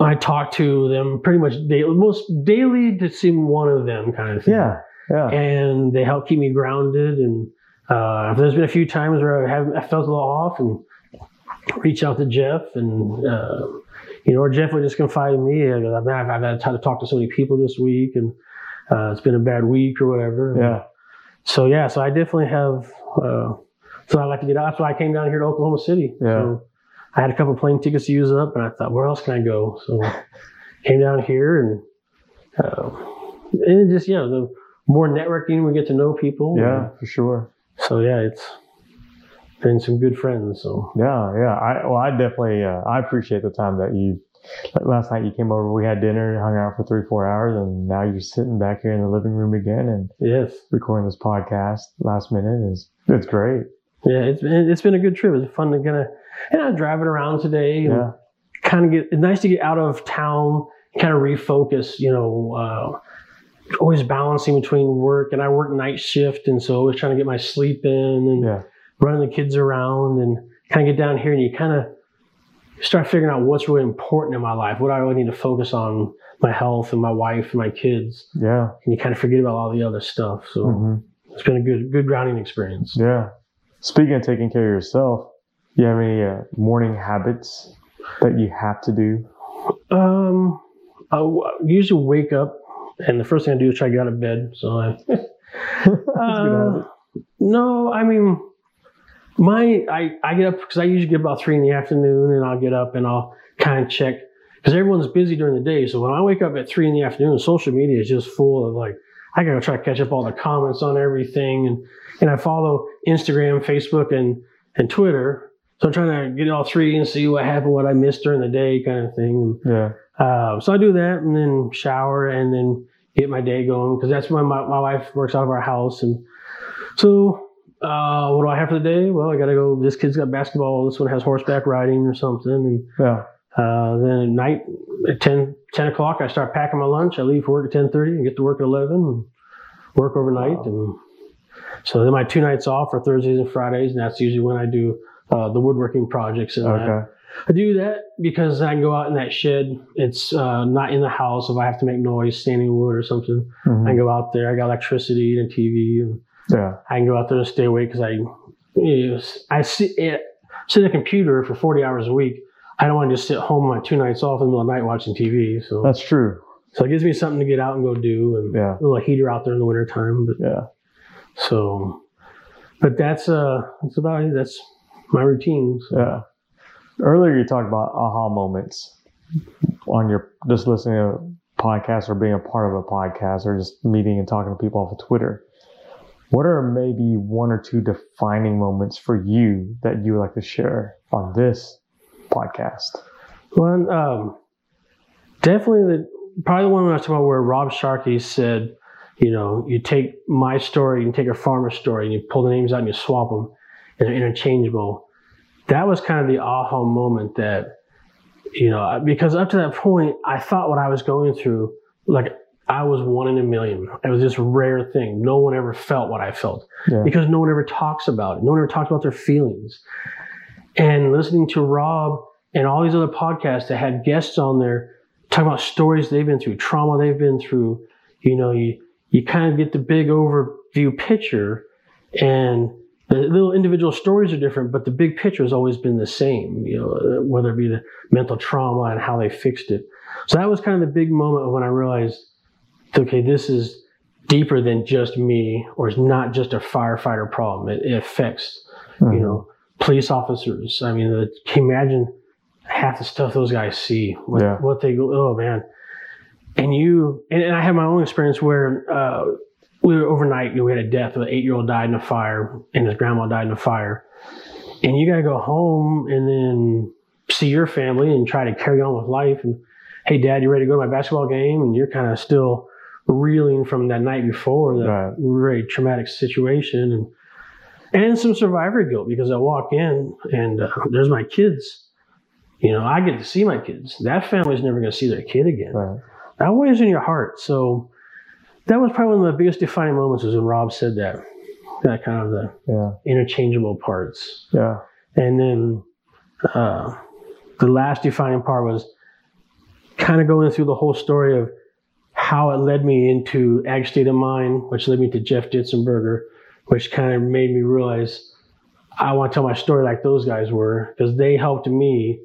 I talk to them pretty much daily, most daily to see one of them kind of thing Yeah. Yeah. and they help keep me grounded. And uh, there's been a few times where I have I felt a little off and reach out to Jeff, and uh, you know, or Jeff would just confide in me. "Man, I've, I've had time to talk to so many people this week, and uh, it's been a bad week or whatever. Yeah. So yeah, so I definitely have. So I like to get out. That's why I came down here to Oklahoma City. Yeah. So I had a couple plane tickets to use up, and I thought, where else can I go? So came down here, and uh, and just yeah, the more networking, we get to know people. Yeah. For sure. So yeah, it's been some good friends. So Yeah, yeah. I well, I definitely uh, I appreciate the time that you. Like last night you came over, we had dinner, hung out for three, four hours, and now you're sitting back here in the living room again and yes, recording this podcast. Last minute is it's great. Yeah, it's been it's been a good trip. It's fun to kind of and I'm driving around today and Yeah, kind of get. It's nice to get out of town, kind of refocus. You know. Uh, Always balancing between work and I work night shift, and so always trying to get my sleep in and yeah, running the kids around and kind of get down here and you kind of start figuring out what's really important in my life, what I really need to focus on, my health and my wife and my kids, yeah, and you kind of forget about all the other stuff. So hmm it's been a good good grounding experience. yeah. Speaking of taking care of yourself, you have any uh, morning habits that you have to do? Um, I w- usually wake up and the first thing I do is try to get out of bed. So I That's a good Uh. No, I mean, my I, I get up because I usually get about three in the afternoon, and I'll get up and I'll kind of check because everyone's busy during the day. So when I wake up at three in the afternoon, social media is just full of like I gotta try to catch up all the comments on everything, and and I follow Instagram, Facebook, and and Twitter. So I'm trying to get all three and see what happened, what I missed during the day, kind of thing. Yeah, Uh, so I do that and then shower and then get my day going because that's when my, my wife works out of our house. And so, uh, what do I have for the day? Well, I got to go. This kid's got basketball. This one has horseback riding or something. And yeah, uh, then at night at 10, 10 o'clock, I start packing my lunch. I leave for work at 10.30 and get to work at 11 and work overnight. Wow. And so then my two nights off are Thursdays and Fridays. And that's usually when I do uh, the woodworking projects and okay, I do that because I can go out in that shed. It's uh, not in the house. If I have to make noise, standing wood or something, Mhm. I can go out there. I got electricity and TV, and yeah, I can go out there and stay awake because I, you know, I sit at, sit at a computer for forty hours a week. I don't want to just sit home on two nights off in the middle of the night watching TV. So, that's true. so it gives me something to get out and go do, and Yeah, a little heater out there in the wintertime. But yeah, so, but that's uh, that's about it. That's my routine. So. yeah. Earlier you talked about aha moments on your just listening to podcasts or being a part of a podcast or just meeting and talking to people off of Twitter. What are maybe one or two defining moments for you that you would like to share on this podcast? Well, um, definitely the probably the one I was talking about where Rob Sharkey said, you know, you take my story and take a farmer's story and you pull the names out and you swap them and they're interchangeable. That was kind of the aha moment that, you know, because up to that point, I thought what I was going through, like I was one in a million. It was this rare thing. No one ever felt what I felt Yeah. because no one ever talks about it. No one ever talks about their feelings. And listening to Rob and all these other podcasts that had guests on there talking about stories they've been through, trauma they've been through, you know, you, you kind of get the big overview picture and the little individual stories are different, but the big picture has always been the same, you know, whether it be the mental trauma and how they fixed it. So that was kind of the big moment of when I realized, okay, this is deeper than just me, or it's not just a firefighter problem. It, it affects, you Mhm. know, police officers. I mean, the, can you imagine half the stuff those guys see, what, Yeah. what they go, oh man. And you, and, and I had my own experience where uh, we were overnight, you know, we had a death, an eight year old died in a fire, and his grandma died in a fire. And you got to go home and then see your family and try to carry on with life. And hey, dad, you ready to go to my basketball game? And you're kind of still reeling from that night before, that Right. very traumatic situation. And and some survivor guilt because I walk in and uh, there's my kids. You know, I get to see my kids. That family's never going to see their kid again. Right. That weighs in your heart. So that was probably one of the biggest defining moments was when Rob said that. That kind of the Yeah. interchangeable parts. Yeah. And then uh, the last defining part was kind of going through the whole story of how it led me into Ag State of Mind, which led me to Jeff Ditzenberger, which kind of made me realize I want to tell my story like those guys were because they helped me.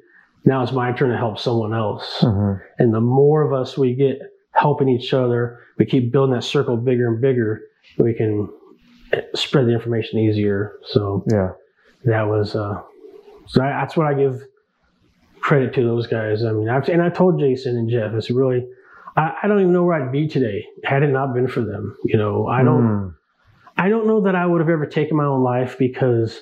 Now it's my turn to help someone else. hmm And the more of us we get helping each other, we keep building that circle bigger and bigger, we can spread the information easier. So Yeah. that was uh so I, that's what I give credit to those guys. I mean, I've, and I told Jason and Jeff, it's really I, I don't even know where I'd be today had it not been for them. You know, I don't Mm. I don't know that I would have ever taken my own life because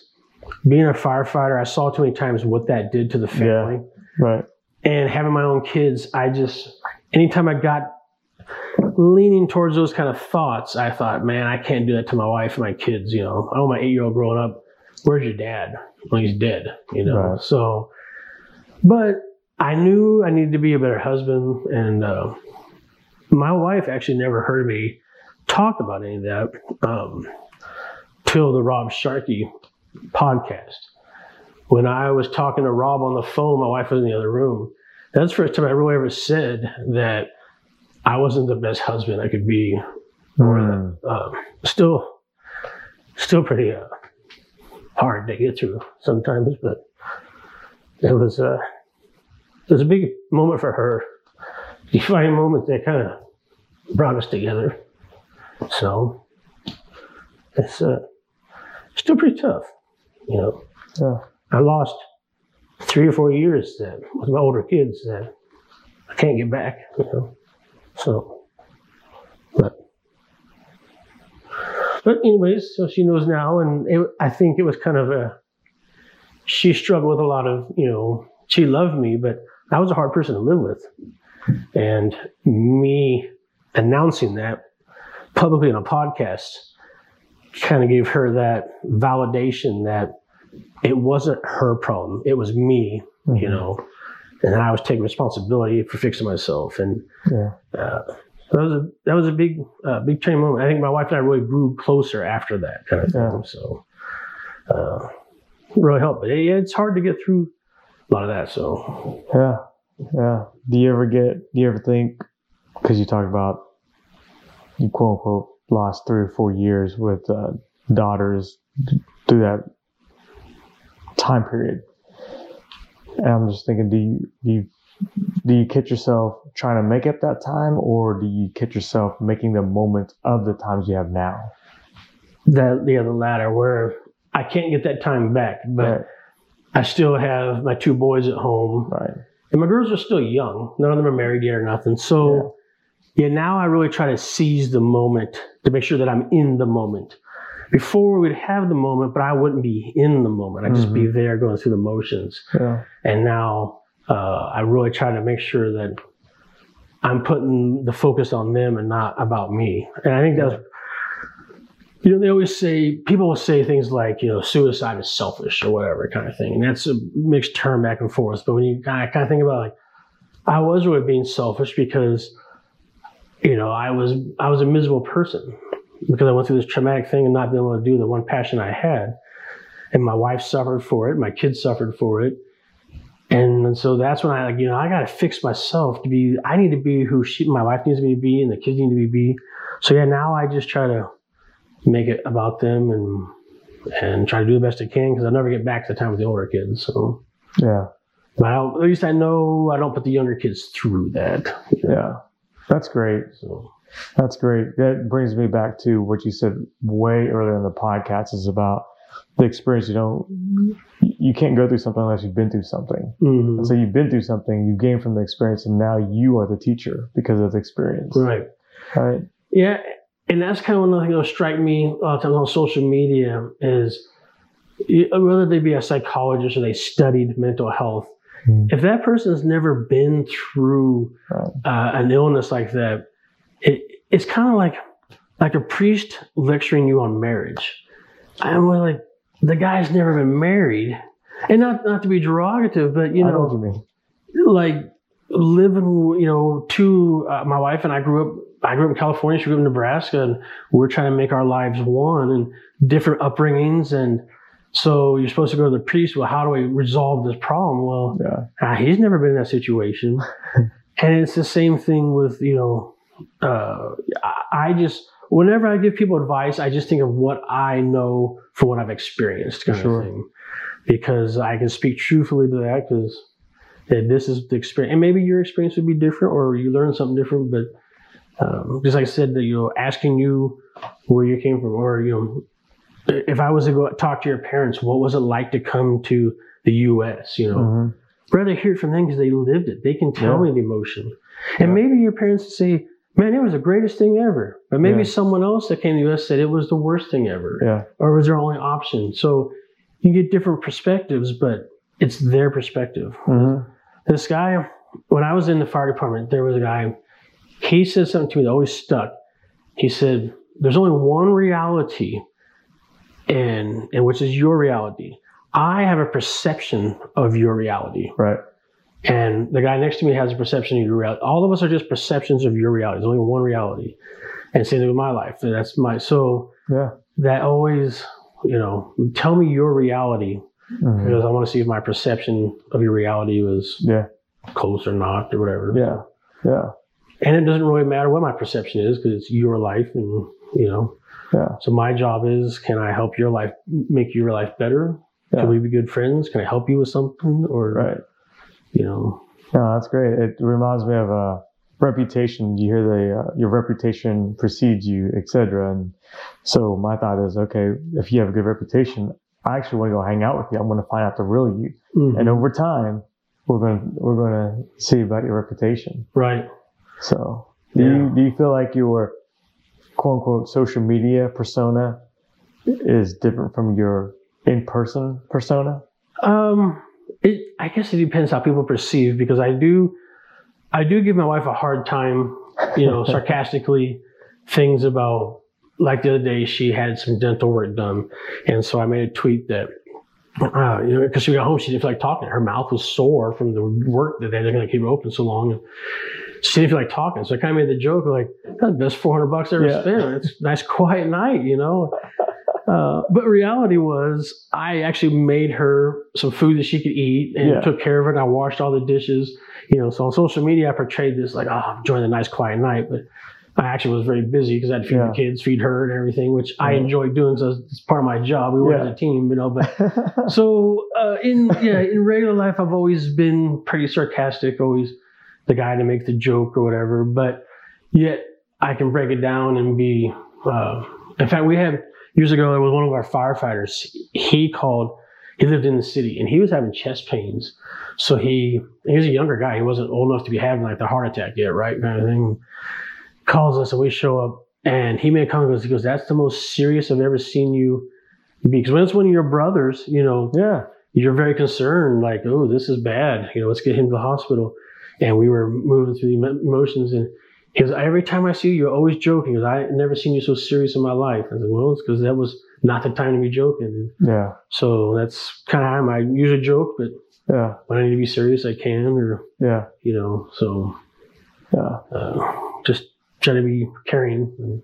being a firefighter, I saw too many times what that did to the Yeah. family Right. and having my own kids, I just anytime I got leaning towards those kind of thoughts, I thought, man, I can't do that to my wife and my kids. You know, oh, my eight year old growing up, where's your dad? Well, he's dead. You know, Right. so. But I knew I needed to be a better husband, and uh, my wife actually never heard me talk about any of that um, till the Rob Sharkey podcast when I was talking to Rob on the phone, my wife was in the other room. That's the first time I really ever said that I wasn't the best husband I could be. Or Mm. um, still, still pretty uh, hard to get through sometimes, but it was uh, it was a big moment for her. Defining moment that kind of brought us together. So it's uh, still pretty tough, you know. Yeah. I lost three or four years that with my older kids that I can't get back, you know. So, but, but anyways, so she knows now, and it, I think it was kind of a. She struggled with a lot of, you know, she loved me, but I was a hard person to live with, and me announcing that publicly in a podcast kind of gave her that validation that it wasn't her problem. It was me, you Mhm. know, and I was taking responsibility for fixing myself. And Yeah. uh, that was a that was a big uh, big change moment. I think my wife and I really grew closer after that kind of thing. So uh, really helped. But yeah, it's hard to get through a lot of that. So Yeah. Yeah. Do you ever get, do you ever think, because you talk about, you quote unquote, lost three or four years with uh, daughters through that time period. And I'm just thinking, do you, do you, do you catch yourself trying to make up that time or do you catch yourself making the moment of the times you have now? that yeah, the latter where I can't get that time back, but Right. I still have my two boys at home. Right. And my girls are still young. None of them are married yet or nothing. So, yeah. Now I really try to seize the moment to make sure that I'm in the moment. Before we'd have the moment, but I wouldn't be in the moment. I'd just be there going through the motions. Yeah. And now uh, I really try to make sure that I'm putting the focus on them and not about me. And I think that's, you know, they always say, people will say things like, you know, suicide is selfish or whatever kind of thing. And that's a mixed term back and forth. But when you of, kind of think about like, I was really being selfish because, you know, I was, I was a miserable person because I went through this traumatic thing and not being able to do the one passion I had. And my wife suffered for it. My kids suffered for it. And so that's when I like, you know, I got to fix myself to be, I need to be who she, my wife needs me to be and the kids need to be, be. So yeah, now I just try to make it about them and, and try to do the best I can because I'll never get back to the time with the older kids. So, Yeah. but I at least I know I don't put the younger kids through that. Yeah. That's great. So That's great. That brings me back to what you said way earlier in the podcast is about the experience. You don't, you can't go through something unless you've been through something. Mhm. So you've been through something, you gain from the experience, and now you are the teacher because of the experience. Right. Right. Yeah, and that's kind of one thing that'll strike me a lot of times on social media is whether they be a psychologist or they studied mental health. Hmm. If that person's never been through Right. uh, an illness like that, it, it's kind of like like a priest lecturing you on marriage. I'm like, the guy's never been married, and not not to be derogative, but you know know, you like living, you know, two, uh, my wife and I grew up, I grew up in California, she grew up in Nebraska, and we're trying to make our lives one and different upbringings. And so you're supposed to go to the priest. Well, how do we resolve this problem? Well, Yeah. uh, he's never been in that situation. and it's the same thing with, you know, uh, I, just, whenever I give people advice, I just think of what I know from what I've experienced kind Sure. of thing. Because I can speak truthfully to that because this is the experience. And maybe your experience would be different or you learn something different, but um, just like I said, that you know, asking you where you came from, or you know, if I was to go talk to your parents, what was it like to come to the U.S. You know, Mhm. rather hear it from them because they lived it. They can tell Yeah. me the emotion, and Yeah. maybe your parents say, "Man, it was the greatest thing ever," but maybe Yeah. someone else that came to the U.S. said it was the worst thing ever, Yeah. or was their only option. So you get different perspectives, but it's their perspective Mhm. this guy when i was in the fire department there was a guy he said something to me that always stuck he said there's only one reality and and which is your reality i have a perception of your reality Right. and the guy next to me has a perception of your reality all of us are just perceptions of your reality there's only one reality and same thing with my life that's my so Yeah. that always you know tell me your reality Mhm. because i want to see if my perception of your reality was Yeah. close or not or whatever. Yeah. Yeah. And it doesn't really matter what my perception is because it's your life and you know. Yeah. So my job is can I help your life make your life better? Yeah. Can we be good friends? Can I help you with something? Or Right. you know. No, that's great. It reminds me of a reputation. You hear the uh, your reputation precedes you, etc. And so my thought is, okay, if you have a good reputation, I actually want to go hang out with you. I want to find out the real you. Mhm. And over time, we're going to we're going to see about your reputation. right. So, do Yeah. you do you feel like your quote unquote social media persona is different from your in person persona? Um it I guess it depends how people perceive because I do I do give my wife a hard time, you know, sarcastically things about like the other day she had some dental work done and so I made a tweet that uh, you know, because she got home, she didn't feel like talking. Her mouth was sore from the work that they're going to keep it open so long. She didn't feel like talking. So I kind of made the joke like, that's the best 400 bucks I ever Yeah. spent. It's a nice quiet night, you know? Uh, but reality was I actually made her some food that she could eat and Yeah. took care of it. And I washed all the dishes, you know, so on social media, I portrayed this like, oh, I'm enjoying a nice quiet night. But I actually was very busy because I had to feed Yeah. the kids, feed her and everything, which I enjoy doing. So it's part of my job. We work as a team, you know, but so uh, in yeah in regular life i've always been pretty sarcastic always the guy to make the joke or whatever but yet i can break it down and be uh, in fact we had years ago there was one of our firefighters he called he lived in the city and he was having chest pains so he he was a younger guy he wasn't old enough to be having like the heart attack yet right kind of thing calls us and we show up and he made a comment goes he goes that's the most serious i've ever seen you because when it's one of your brothers you know yeah. you're very concerned, like, oh, this is bad. You know, let's get him to the hospital. And we were moving through the emotions. And he goes, every time I see you, you're always joking. Because I never seen you so serious in my life. I said, well, it's because that was not the time to be joking. And Yeah. so that's kind of how I'm. I usually joke, but Yeah. when I need to be serious, I can. Or Yeah. you know, so Yeah. uh, just try to be caring.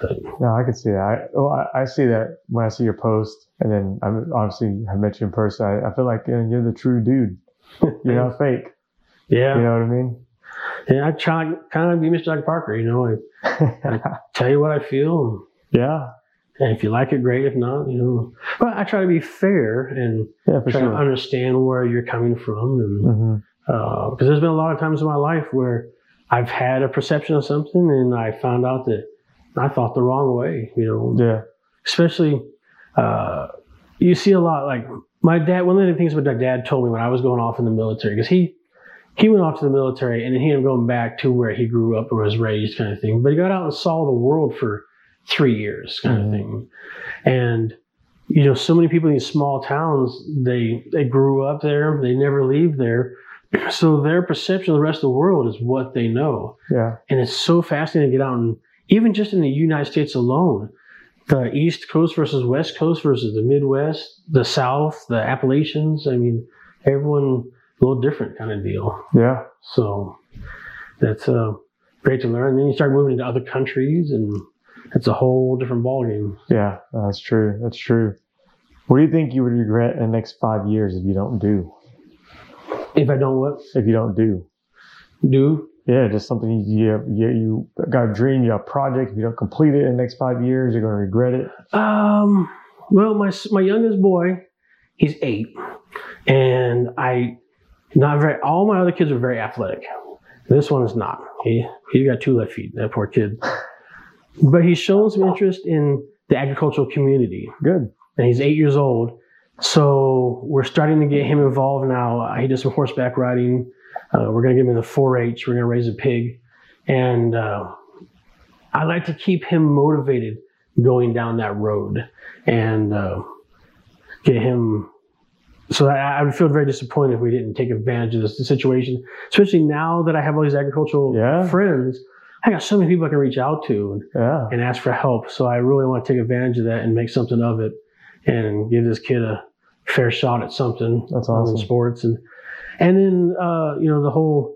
But No, I can see that. I, well, I, I see that when I see your post, and then I'm obviously have met you in person. I, I feel like you know, you're the true dude. You're not fake. yeah, You know what I mean? and I try kind of be Mr. Doug Parker. You know, I tell you what I feel. yeah. And if you like it, great. If not, you know. But I try to be fair and Yeah, try to understand where you're coming from, and because there's been a lot of times in my life where I've had a perception of something, and I found out that I thought the wrong way. You know, Yeah. especially uh, you see a lot like my dad. One of the things my dad told me when I was going off in the military because he he went off to the military and then he ended up going back to where he grew up or was raised, kind of thing. But he got out and saw the world for three years, kind Mhm. of thing. And you know, so many people in these small towns, they they grew up there, they never leave there. So their perception of the rest of the world is what they know. Yeah. And it's so fascinating to get out and even just in the United States alone, the East Coast versus West Coast versus the Midwest, the South, the Appalachians. I mean, everyone a little different kind of deal. Yeah. So that's uh, great to learn. then you start moving into other countries, and it's a whole different ballgame. Yeah. That's true. That's true. What do you think you would regret in the next five years if you don't do? If I don't what If you don't do? do, Yeah, just something you you, you got a dream, you got a project. If you don't complete it in the next five years, you're going to regret it. um, well, my my youngest boy, he's eight, and I not very. All my other kids are very athletic. This one is not. He he got two left feet. That poor kid. But he's shown some interest in the agricultural community. Good. and he's eight years old. So we're starting to get him involved now. Uh, He does some horseback riding. Uh, we're going to get him in the 4-H. We're going to raise a pig, and uh, I like to keep him motivated going down that road and uh, get him. So I, I would feel very disappointed if we didn't take advantage of this situation, especially now that I have all these agricultural Yeah. friends. I got so many people I can reach out to, and Yeah. and ask for help. So I really want to take advantage of that and make something of it and give this kid a fair shot at something That's awesome. sports and and then uh, you know the whole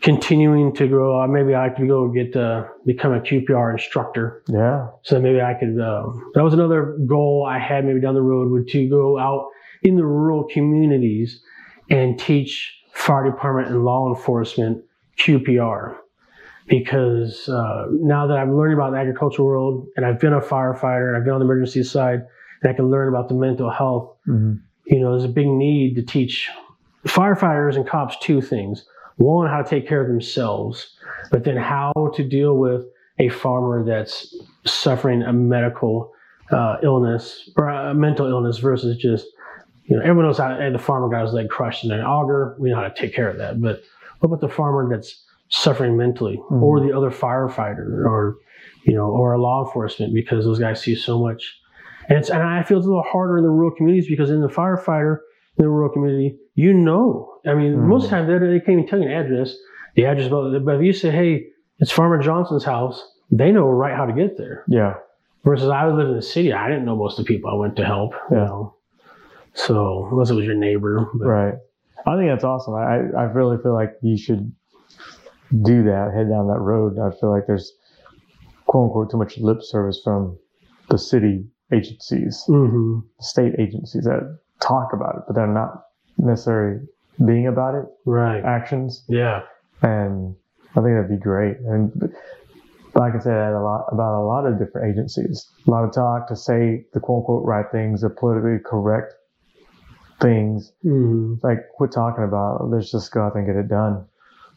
continuing to grow. Uh, maybe I could go get uh, become a QPR instructor. Yeah. So maybe I could. Uh, that was another goal I had maybe down the road would to go out in the rural communities and teach fire department and law enforcement QPR because uh, now that I'm learning about the agricultural world and I've been a firefighter and I've been on the emergency side and I can learn about the mental health, hmm you know, there's a big need to teach firefighters and cops two things. One, how to take care of themselves, but then how to deal with a farmer that's suffering a medical uh, illness or a mental illness versus just, you know, everyone knows how hey, the farmer got his leg crushed in an auger. We know how to take care of that. But what about the farmer that's suffering mentally Mhm. or the other firefighter or, you know, or a law enforcement because those guys see so much and, it's, and I feel it's a little harder in the rural communities because in the firefighter, the rural community, you know. I mean, Mhm. most of the time they, they can't even tell you an address, the address. But, but if you say, hey, it's Farmer Johnson's house, they know right how to get there. Yeah. Versus I lived in the city, I didn't know most of the people I went to help. You Yeah. know, so unless it was your neighbor. But, Right. I think that's awesome. I, I really feel like you should do that, head down that road. I feel like there's quote unquote too much lip service from the city agencies, hmm state agencies that talk about it, but they're not necessarily being about it, Right. actions. Yeah. And I think that'd be great. And but I can say that a lot about a lot of different agencies. A lot of talk to say the quote unquote right things, the politically correct things. hmm Like quit talking about it. Let's just go out and get it done.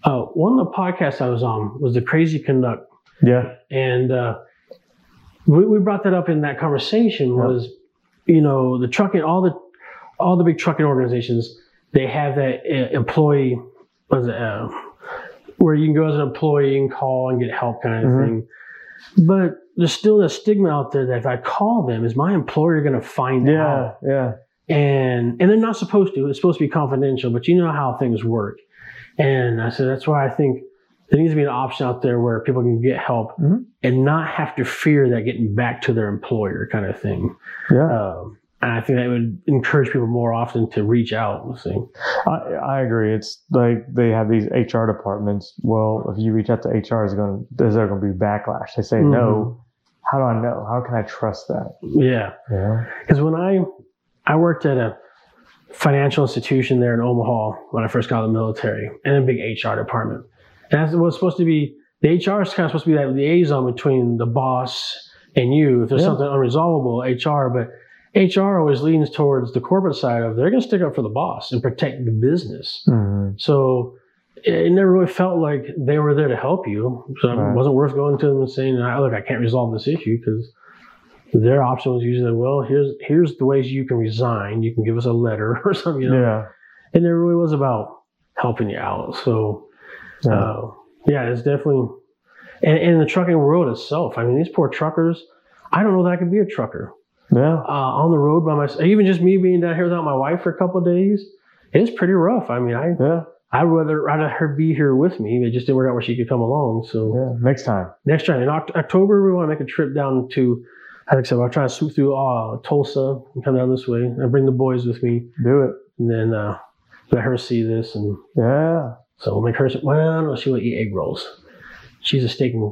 Uh, one of the podcasts I was on was the Crazy Conduct Yeah. and uh, we, we brought that up in that conversation was you know the trucking all the all the big trucking organizations they have that uh, employee was it, uh, where you can go as an employee and call and get help kind of Mhm. thing but there's still a stigma out there that if i call them is my employer going to find Yeah. out Yeah. and and they're not supposed to. It's supposed to be confidential, but you know how things work. And I said that's why I think there needs to be an option out there where people can get help Mhm. and not have to fear that getting back to their employer kind of thing. Yeah. Um, and I think that would encourage people more often to reach out. and see. I, I agree. It's like they have these HR departments. Well, if you reach out to HR, is going to is there going to be backlash? They say Mm-hmm. no. How do I know? How can I trust that? Yeah, Yeah. because when I I worked at a financial institution there in Omaha when I first got out of the military, and a big HR department. And that's what's supposed to be the HR is kind of supposed to be that liaison between the boss and you. If there's Yeah. something unresolvable, HR, but HR always leans towards the corporate side of they're going to stick up for the boss and protect the business. Mhm. So it never really felt like they were there to help you. So Right. it wasn't worth going to them and saying, "Ah, "Look, I can't resolve this issue because their option was usually, well, here's here's the ways you can resign. You can give us a letter or something, you know. Yeah. And it really was about helping you out. So, Yeah. uh, yeah, it's definitely, and, and in the trucking world itself, I mean, these poor truckers, I don't know that I could be a trucker yeah. uh, on the road by myself. Even just me being down here without my wife for a couple of days, it's pretty rough. I mean, I Yeah. I'd rather rather her be here with me. It just didn't work out where she could come along. So Yeah. Next time. next time in Oct- October, we want to make a trip down to. Like I said, I'll try to swoop through uh, Tulsa and come down this way. and bring the boys with me, Do it. and then uh, let her see this. And Yeah. so we'll make her. Say, well, no, she will eat egg rolls. She's a steak and.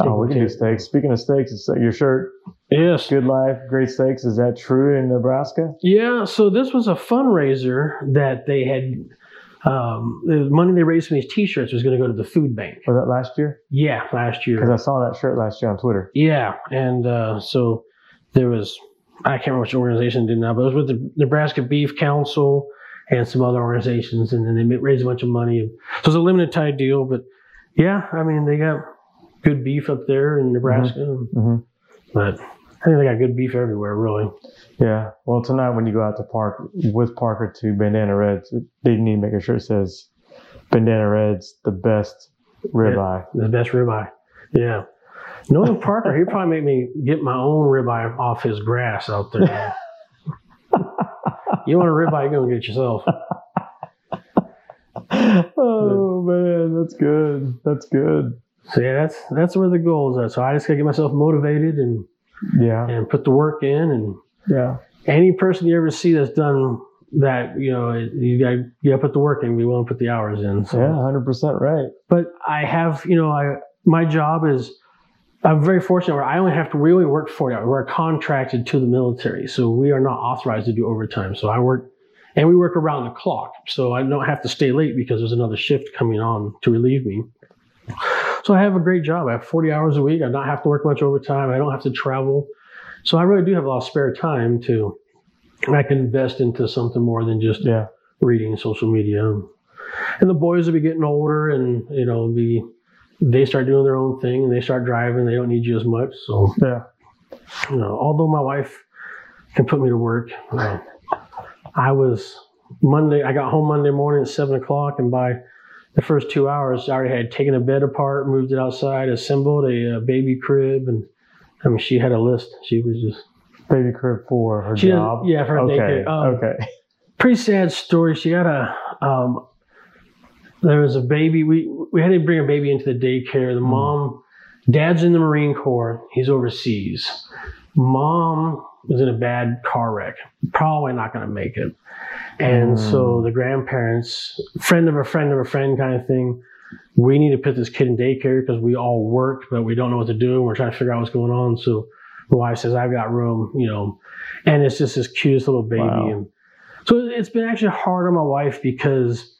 Oh, we can do steaks. Speaking of steaks, it's your shirt, Yes. Good Life, Great Steaks. Is that true in Nebraska? Yeah, so this was a fundraiser that they had. Um, the money they raised from these T-shirts was going to go to the food bank. Was that last year? Yeah, last year. Because I saw that shirt last year on Twitter. Yeah, and uh, so there was I can't remember which organization did now, but it was with the Nebraska Beef Council and some other organizations, and then they raised a bunch of money. So it was a limited time deal, but yeah, I mean they got good beef up there in Nebraska, hmm but I think they got good beef everywhere, really. Yeah. Well, tonight when you go out to park with Parker to Bandana Reds, they need to make shirt that says Bandana Reds, the best ribeye. The best ribeye. Yeah. Knowing Parker, he'd probably make me get my own ribeye off his grass out there. you want a ribeye, you're going to get yourself. oh man, that's good. That's good. So yeah, that's that's where the goals are. So I just gotta get myself motivated and Yeah. and put the work in. And Yeah. any person you ever see that's done that, you know, you got you got to put the work in. Be willing to put the hours in. So, Yeah. Hundred percent right. but I have, you know, I my job is. I'm very fortunate where I only have to really work 40 hours. We're contracted to the military, so we are not authorized to do overtime. So I work, and we work around the clock. So I don't have to stay late because there's another shift coming on to relieve me. So I have a great job. I have 40 hours a week. I don't have to work much overtime. I don't have to travel. So I really do have a lot of spare time to, I can invest into something more than just Yeah. reading social media. And the boys will be getting older and, you know, be, they start doing their own thing and they start driving. They don't need you as much. So, Yeah. you know, although my wife can put me to work, uh, I was Monday, I got home Monday morning at seven o'clock and by the first two hours, I already had taken a bed apart, moved it outside, assembled a, uh baby crib. And I mean, she had a list. She was just Baby crib for her had- job. yeah, for her okay. daycare. Um, okay. pretty sad story. She got a um, there was a baby. We we had to bring a baby into the daycare. The Hmm. mom, dad's in the Marine Corps. He's overseas. Mom was in a bad car wreck. Probably not going to make it. And so Hmm. the grandparents, friend of a friend of a friend, kind of thing. We need to put this kid in daycare because we all work, but we don't know what to do. And we're trying to figure out what's going on. So my wife says, "I've got room," you know, and it's just this cutest little baby. Wow. And so it's been actually hard on my wife because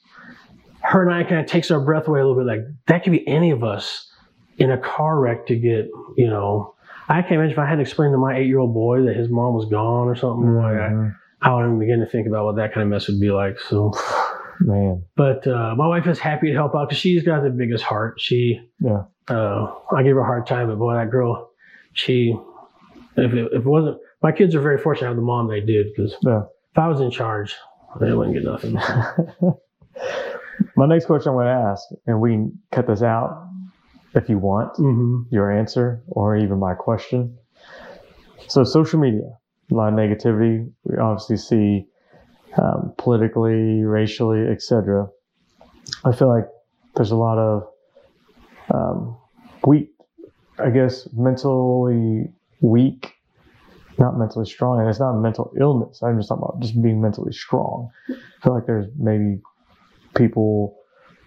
her and I kind of takes our breath away a little bit. Like that could be any of us in a car wreck to get, you know. I can't imagine if I had to explain to my eight year old boy that his mom was gone or something. Like I. I don't even begin to think about what that kind of mess would be like. So, Man. but uh, my wife is happy to help out because she's got the biggest heart. She, Yeah. uh, I give her a hard time, but boy, that girl, she, if it, if it wasn't, my kids are very fortunate to have the mom they did because Yeah. if I was in charge, they wouldn't get nothing. My next question I'm going to ask, and we can cut this out if you want hmm your answer or even my question. So, social media, a lot of negativity. We obviously see um, politically, racially, etc. I feel like there's a lot of um, weak, I guess, mentally weak, not mentally strong, and it's not mental illness. I'm just talking about just being mentally strong. I feel like there's maybe people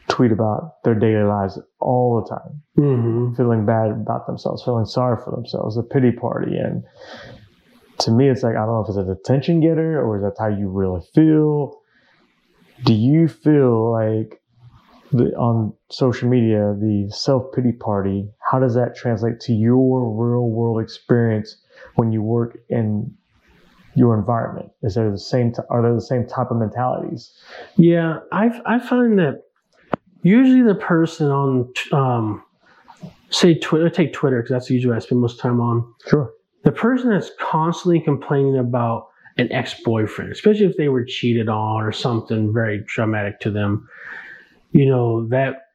tweet about their daily lives all the time hmm feeling bad about themselves, feeling sorry for themselves, a pity party. And to me, it's like, I don't know if it's a attention getter or is that how you really feel? Do you feel like the, on social media, the self pity party, how does that translate to your real world experience when you work in your environment? Is there the same, t- are there the same type of mentalities? Yeah, I I find that usually the person on um, say Twitter, take Twitter because that's usually what I spend most time on. Sure. The person that's constantly complaining about an ex-boyfriend, especially if they were cheated on or something very traumatic to them, you know, that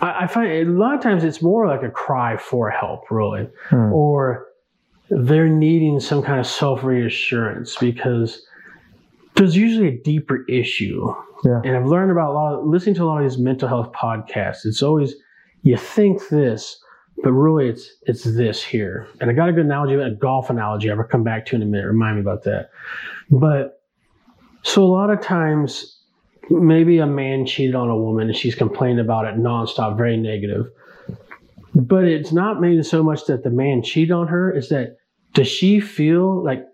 I, I find a lot of times it's more like a cry for help, really, Hmm. or they're needing some kind of self reassurance because there's usually a deeper issue. Yeah. And I've learned about a lot of listening to a lot of these mental health podcasts. It's always you think this, but really it's it's this here. And I got a good analogy, a golf analogy. I'll come back to in a minute. Remind me about that. But so a lot of times, maybe a man cheated on a woman and she's complaining about it nonstop, very negative. But it's not maybe so much that the man cheated on her, is that does she feel like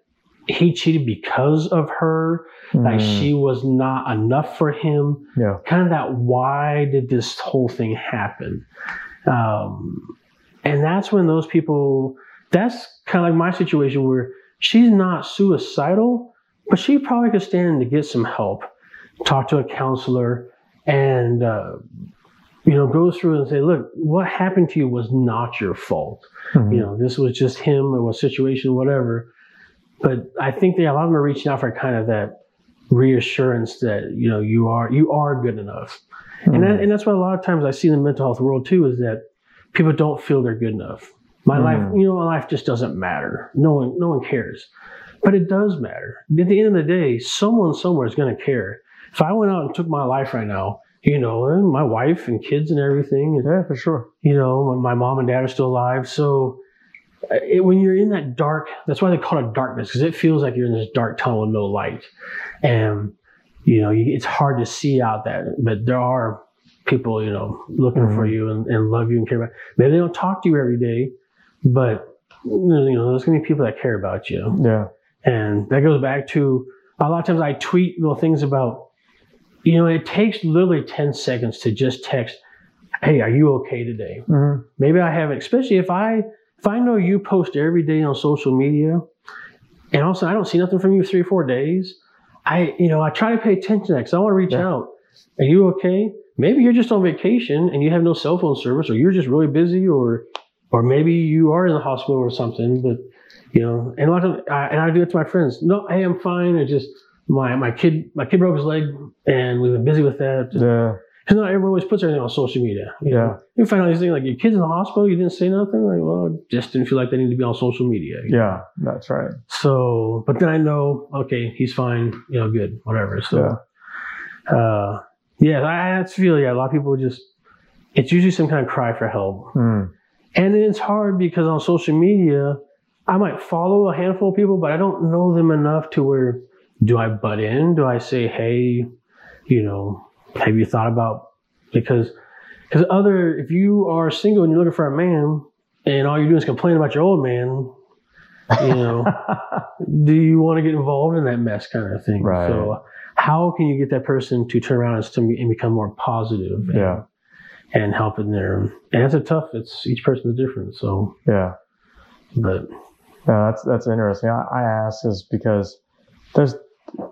he cheated because of her? Like Mm. she was not enough for him? Yeah. Kind of that why did this whole thing happen? Um, and that's when those people, that's kind of like my situation where she's not suicidal, but she probably could stand to get some help, talk to a counselor, and, uh, you know, go through and say, look, what happened to you was not your fault. Mhm. You know, this was just him or a situation, whatever. But I think they, a lot of them are reaching out for kind of that reassurance that, you know, you are, you are good enough. And, Hmm. that, and that's what a lot of times I see in the mental health world too is that people don't feel they're good enough. My Mm. life, you know, my life just doesn't matter. No one, no one cares. But it does matter. At the end of the day, someone somewhere is going to care. If I went out and took my life right now, you know, and my wife and kids and everything, yeah, for sure. you know, my, mom and dad are still alive. So uh, it, when you're in that dark, that's why they call it darkness because it feels like you're in this dark tunnel with no light. And, you know, you, it's hard to see out that, but there are people, you know, looking for Mhm. you and, and love you and care about. Maybe they don't talk to you every day, but you know, there's gonna be people that care about you. Yeah. And that goes back to a lot of times I tweet little things about, you know, it takes literally 10 seconds to just text, Hey, are you okay today? Mhm. Maybe I haven't, especially if I, if I know you post every day on social media and also I don't see nothing from you three or four days. I, you know, I try to pay attention to that because I want to reach Yeah. out. Are you okay? Maybe you're just on vacation and you have no cell phone service or you're just really busy or, or maybe you are in the hospital or something, but you know, and a lot of, I, and I do it to my friends. No, hey, I'm fine. It's just my, my kid, my kid broke his leg and we've been busy with that. Yeah. Because not everyone always puts everything on social media. You Yeah. Know? You find out these things like your kid's in the hospital, you didn't say nothing. Like, well, just didn't feel like they need to be on social media. Yeah. That's right. So, but then I know, okay, he's fine. You know, good, whatever. So, uh, yeah, I, I feel yeah. A lot of people just, it's usually some kind of cry for help, Mm. and it's hard because on social media, I might follow a handful of people, but I don't know them enough to where do I butt in? Do I say, hey, you know, have you thought about because because other if you are single and you're looking for a man and all you're doing is complain about your old man, you know, do you want to get involved in that mess kind of thing? Right. So how can you get that person to turn around and, and become more positive and, Yeah. and help in there? And that's a tough. It's each person's different. So, Yeah. but No, that's that's interesting. I, I ask is because there's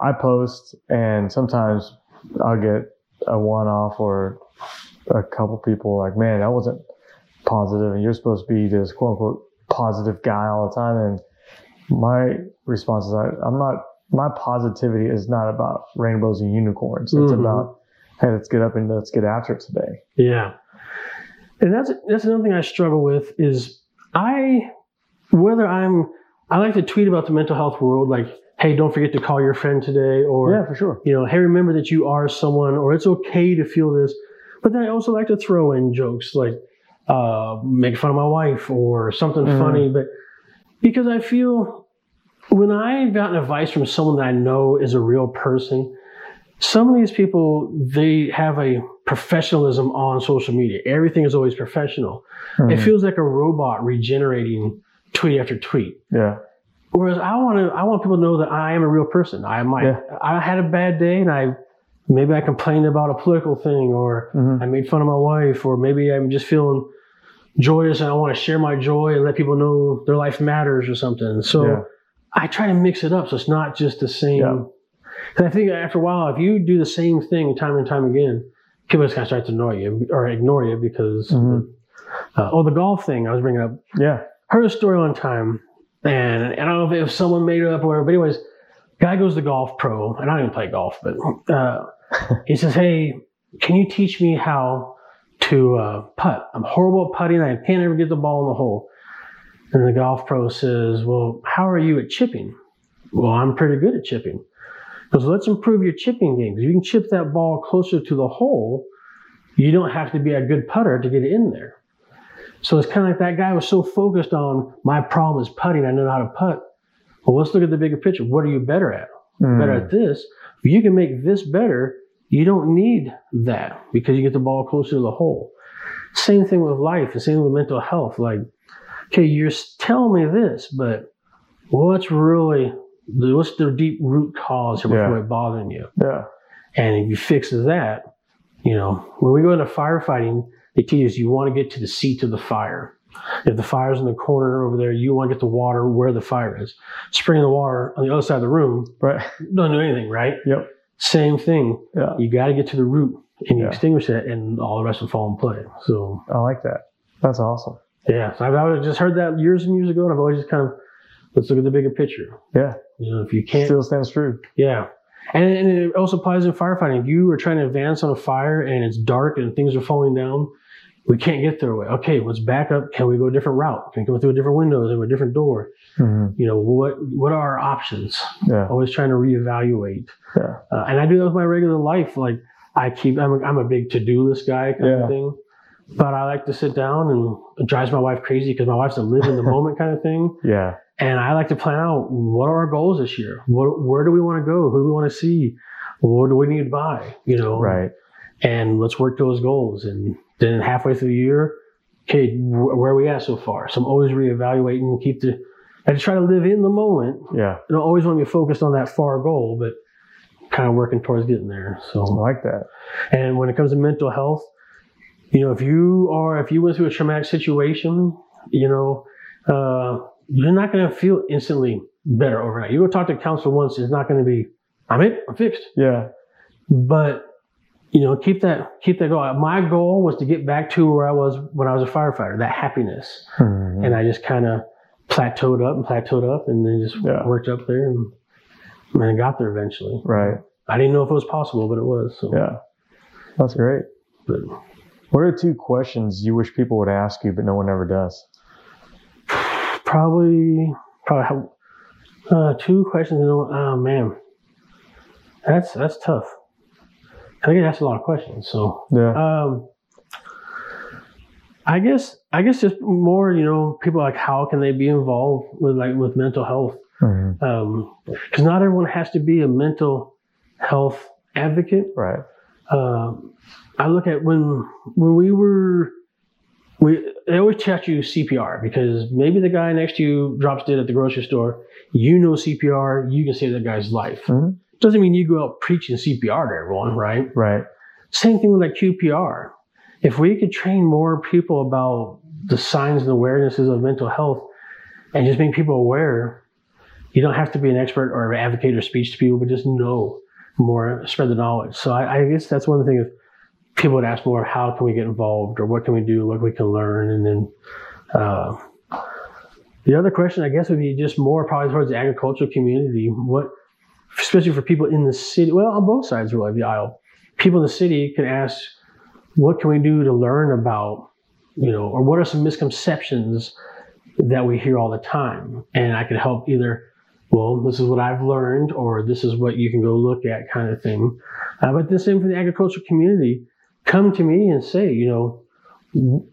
I post and sometimes I'll get a one off or a couple people like, man, that wasn't positive, and you're supposed to be this quote unquote positive guy all the time. And my response is, I, I'm not. My positivity is not about rainbows and unicorns. It's Mhm. about, hey, let's get up and let's get after it today. Yeah. And that's that's another thing I struggle with is I whether I'm I like to tweet about the mental health world like hey don't forget to call your friend today or yeah, for sure. you know hey remember that you are someone or it's okay to feel this but then I also like to throw in jokes like uh make fun of my wife or something Mhm. funny but because I feel when I've gotten advice from someone that I know is a real person some of these people they have a professionalism on social media everything is always professional it Mhm. feels like a robot regenerating tweet after tweet yeah, whereas i want to i want people to know that i am a real person i might Yeah. i had a bad day and i maybe i complained about a political thing or Mhm. i made fun of my wife or maybe i'm just feeling joyous and i want to share my joy and let people know their life matters or something so Yeah. I try to mix it up so it's not just the same Yeah. 'Cause i think after a while if you do the same thing time and time again people just kind of start to annoy you or ignore you because Mhm. uh, oh the golf thing i was bringing up yeah, heard a story one time And I don't know if, if someone made it up or whatever, but anyways, guy goes to golf pro, and I don't even play golf, but uh, he says, Hey, can you teach me how to uh, putt? I'm horrible at putting. I can't ever get the ball in the hole. And the golf pro says, Well, how are you at chipping? Well, I'm pretty good at chipping. Because let's improve your chipping game. You can chip that ball closer to the hole. You don't have to be a good putter to get it in there. So it's kind of like that guy was so focused on my problem is putting. I know how to putt. Well, let's look at the bigger picture. What are you better at? Mm. Better at this. If you can make this better, you don't need that because you get the ball closer to the hole. Same thing with life. The same with mental health. Like, okay, you're telling me this, but what's really what's the deep root cause of Yeah. what's bothering you? Yeah. And if you fix that, you know, when we go into firefighting, they teach us you want to get to the seat of the fire. If the fire's in the corner over there, you want to get the water where the fire is. Spraying the water on the other side of the room Right. don't do anything, right? Yep. Same thing. Yeah. You got to get to the root and you Yeah. extinguish it, and all the rest will fall in play. So, I like that. That's awesome. Yeah, so I've, I've just heard that years and years ago, and I've always just kind of let's look at the bigger picture. Yeah. You know, if you can't Still stands true. Yeah. And, and it also applies in firefighting. If you are trying to advance on a fire and it's dark and things are falling down, we can't get their way. Okay, let's back up. Can we go a different route? Can we go through a different window, through a different door? hmm You know, what what are our options? Yeah. Always trying to reevaluate. Yeah. Uh, and I do that with my regular life. Like I keep, I'm a, I'm a big to-do list guy kind Yeah. of thing. But I like to sit down and it drives my wife crazy because my wife's a live in the moment kind of thing. Yeah. And I like to plan out what are our goals this year? What, where do we want to go? Who do we want to see? What do we need to buy? You know, Right. and let's work those goals. And then halfway through the year, okay, wh- where are we at so far? So I'm always reevaluating and keep the, I just try to live in the moment. Yeah. And I always want to be focused on that far goal, but kind of working towards getting there. So I like that. and when it comes to mental health, you know, if you are, if you went through a traumatic situation, you know, uh, you're not going to feel instantly better overnight. You go talk to a counselor once, it's not going to be, I'm it, I'm fixed. Yeah. But you know, keep that keep that goal. My goal was to get back to where I was when I was a firefighter, that happiness. Mhm. And I just kind of plateaued up and plateaued up, and then just Yeah. worked up there and, and I got there eventually. Right. I didn't know if it was possible, but it was. So, Yeah. That's great. but What are two questions you wish people would ask you, but no one ever does? probably probably uh, two questions. You know, oh man, that's that's tough. I think asked a lot of questions. So. Yeah. Um, I guess I guess just more, you know, people like how can they be involved with like with mental health? Because not everyone has to be a mental health advocate. Right. Um, I look at when when we were we they always teach you CPR because maybe the guy next to you drops dead at the grocery store. You know CPR, you can save that guy's life. Mhm. Doesn't mean you go out preaching CPR to everyone, right? Right. Same thing with like QPR. If we could train more people about the signs and awarenesses of mental health and just make people aware, you don't have to be an expert or an advocate or speech to people, but just know more, spread the knowledge. So I, I guess that's one thing if people would ask more, how can we get involved or what can we do, what we can learn? And then uh, the other question, I guess, would be just more probably towards the agricultural community. What, especially for people in the city, well, on both sides really of the aisle, people in the city can ask, what can we do to learn about, you know, or what are some misconceptions that we hear all the time? And I can help either, well, this is what I've learned, or this is what you can go look at, kind of thing. Uh, but the same for the agricultural community. Come to me and say, you know,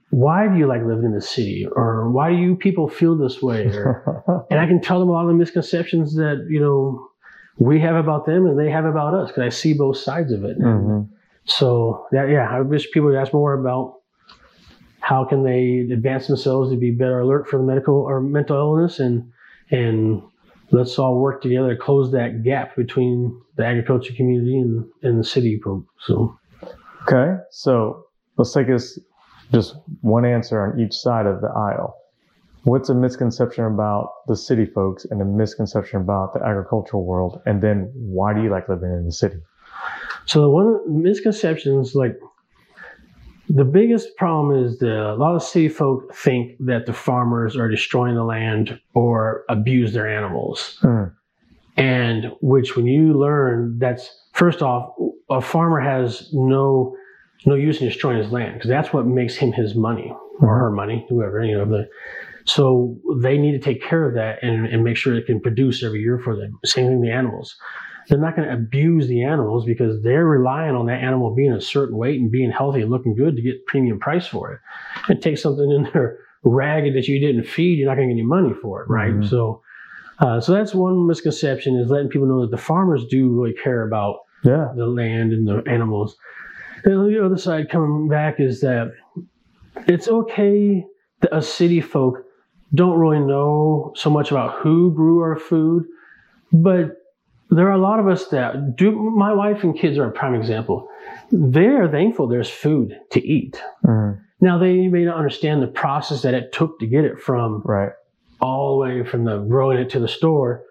why do you like living in the city, or why do you people feel this way, or and I can tell them a lot of the misconceptions that you know we have about them and they have about us because I see both sides of it. Mhm. So yeah, yeah, I wish people would ask more about how can they advance themselves to be better alert for the medical or mental illness, and and let's all work together to close that gap between the agriculture community and, and the city. So Okay. So let's take this just one answer on each side of the aisle. What's a misconception about the city folks and a misconception about the agricultural world? And then why do you like living in the city? So one of the misconceptions, like the biggest problem is that a lot of city folk think that the farmers are destroying the land or abuse their animals. Mm. And which, when you learn, that's first off, a farmer has no no use in destroying his land because that's what makes him his money or her money, whoever you know. The, so they need to take care of that and, and make sure it can produce every year for them. Same thing the animals. They're not going to abuse the animals because they're relying on that animal being a certain weight and being healthy and looking good to get premium price for it. And take something in there ragged that you didn't feed, you're not going to get any money for it, right? Mhm. So, uh, so that's one misconception is letting people know that the farmers do really care about Yeah. the land and the animals. And the other side, coming back, is that it's okay that us city folk don't really know so much about who grew our food, but there are a lot of us that do. My wife and kids are a prime example. They're thankful there's food to eat. Mhm. Now, they may not understand the process that it took to get it from Right. all the way from the growing it to the store.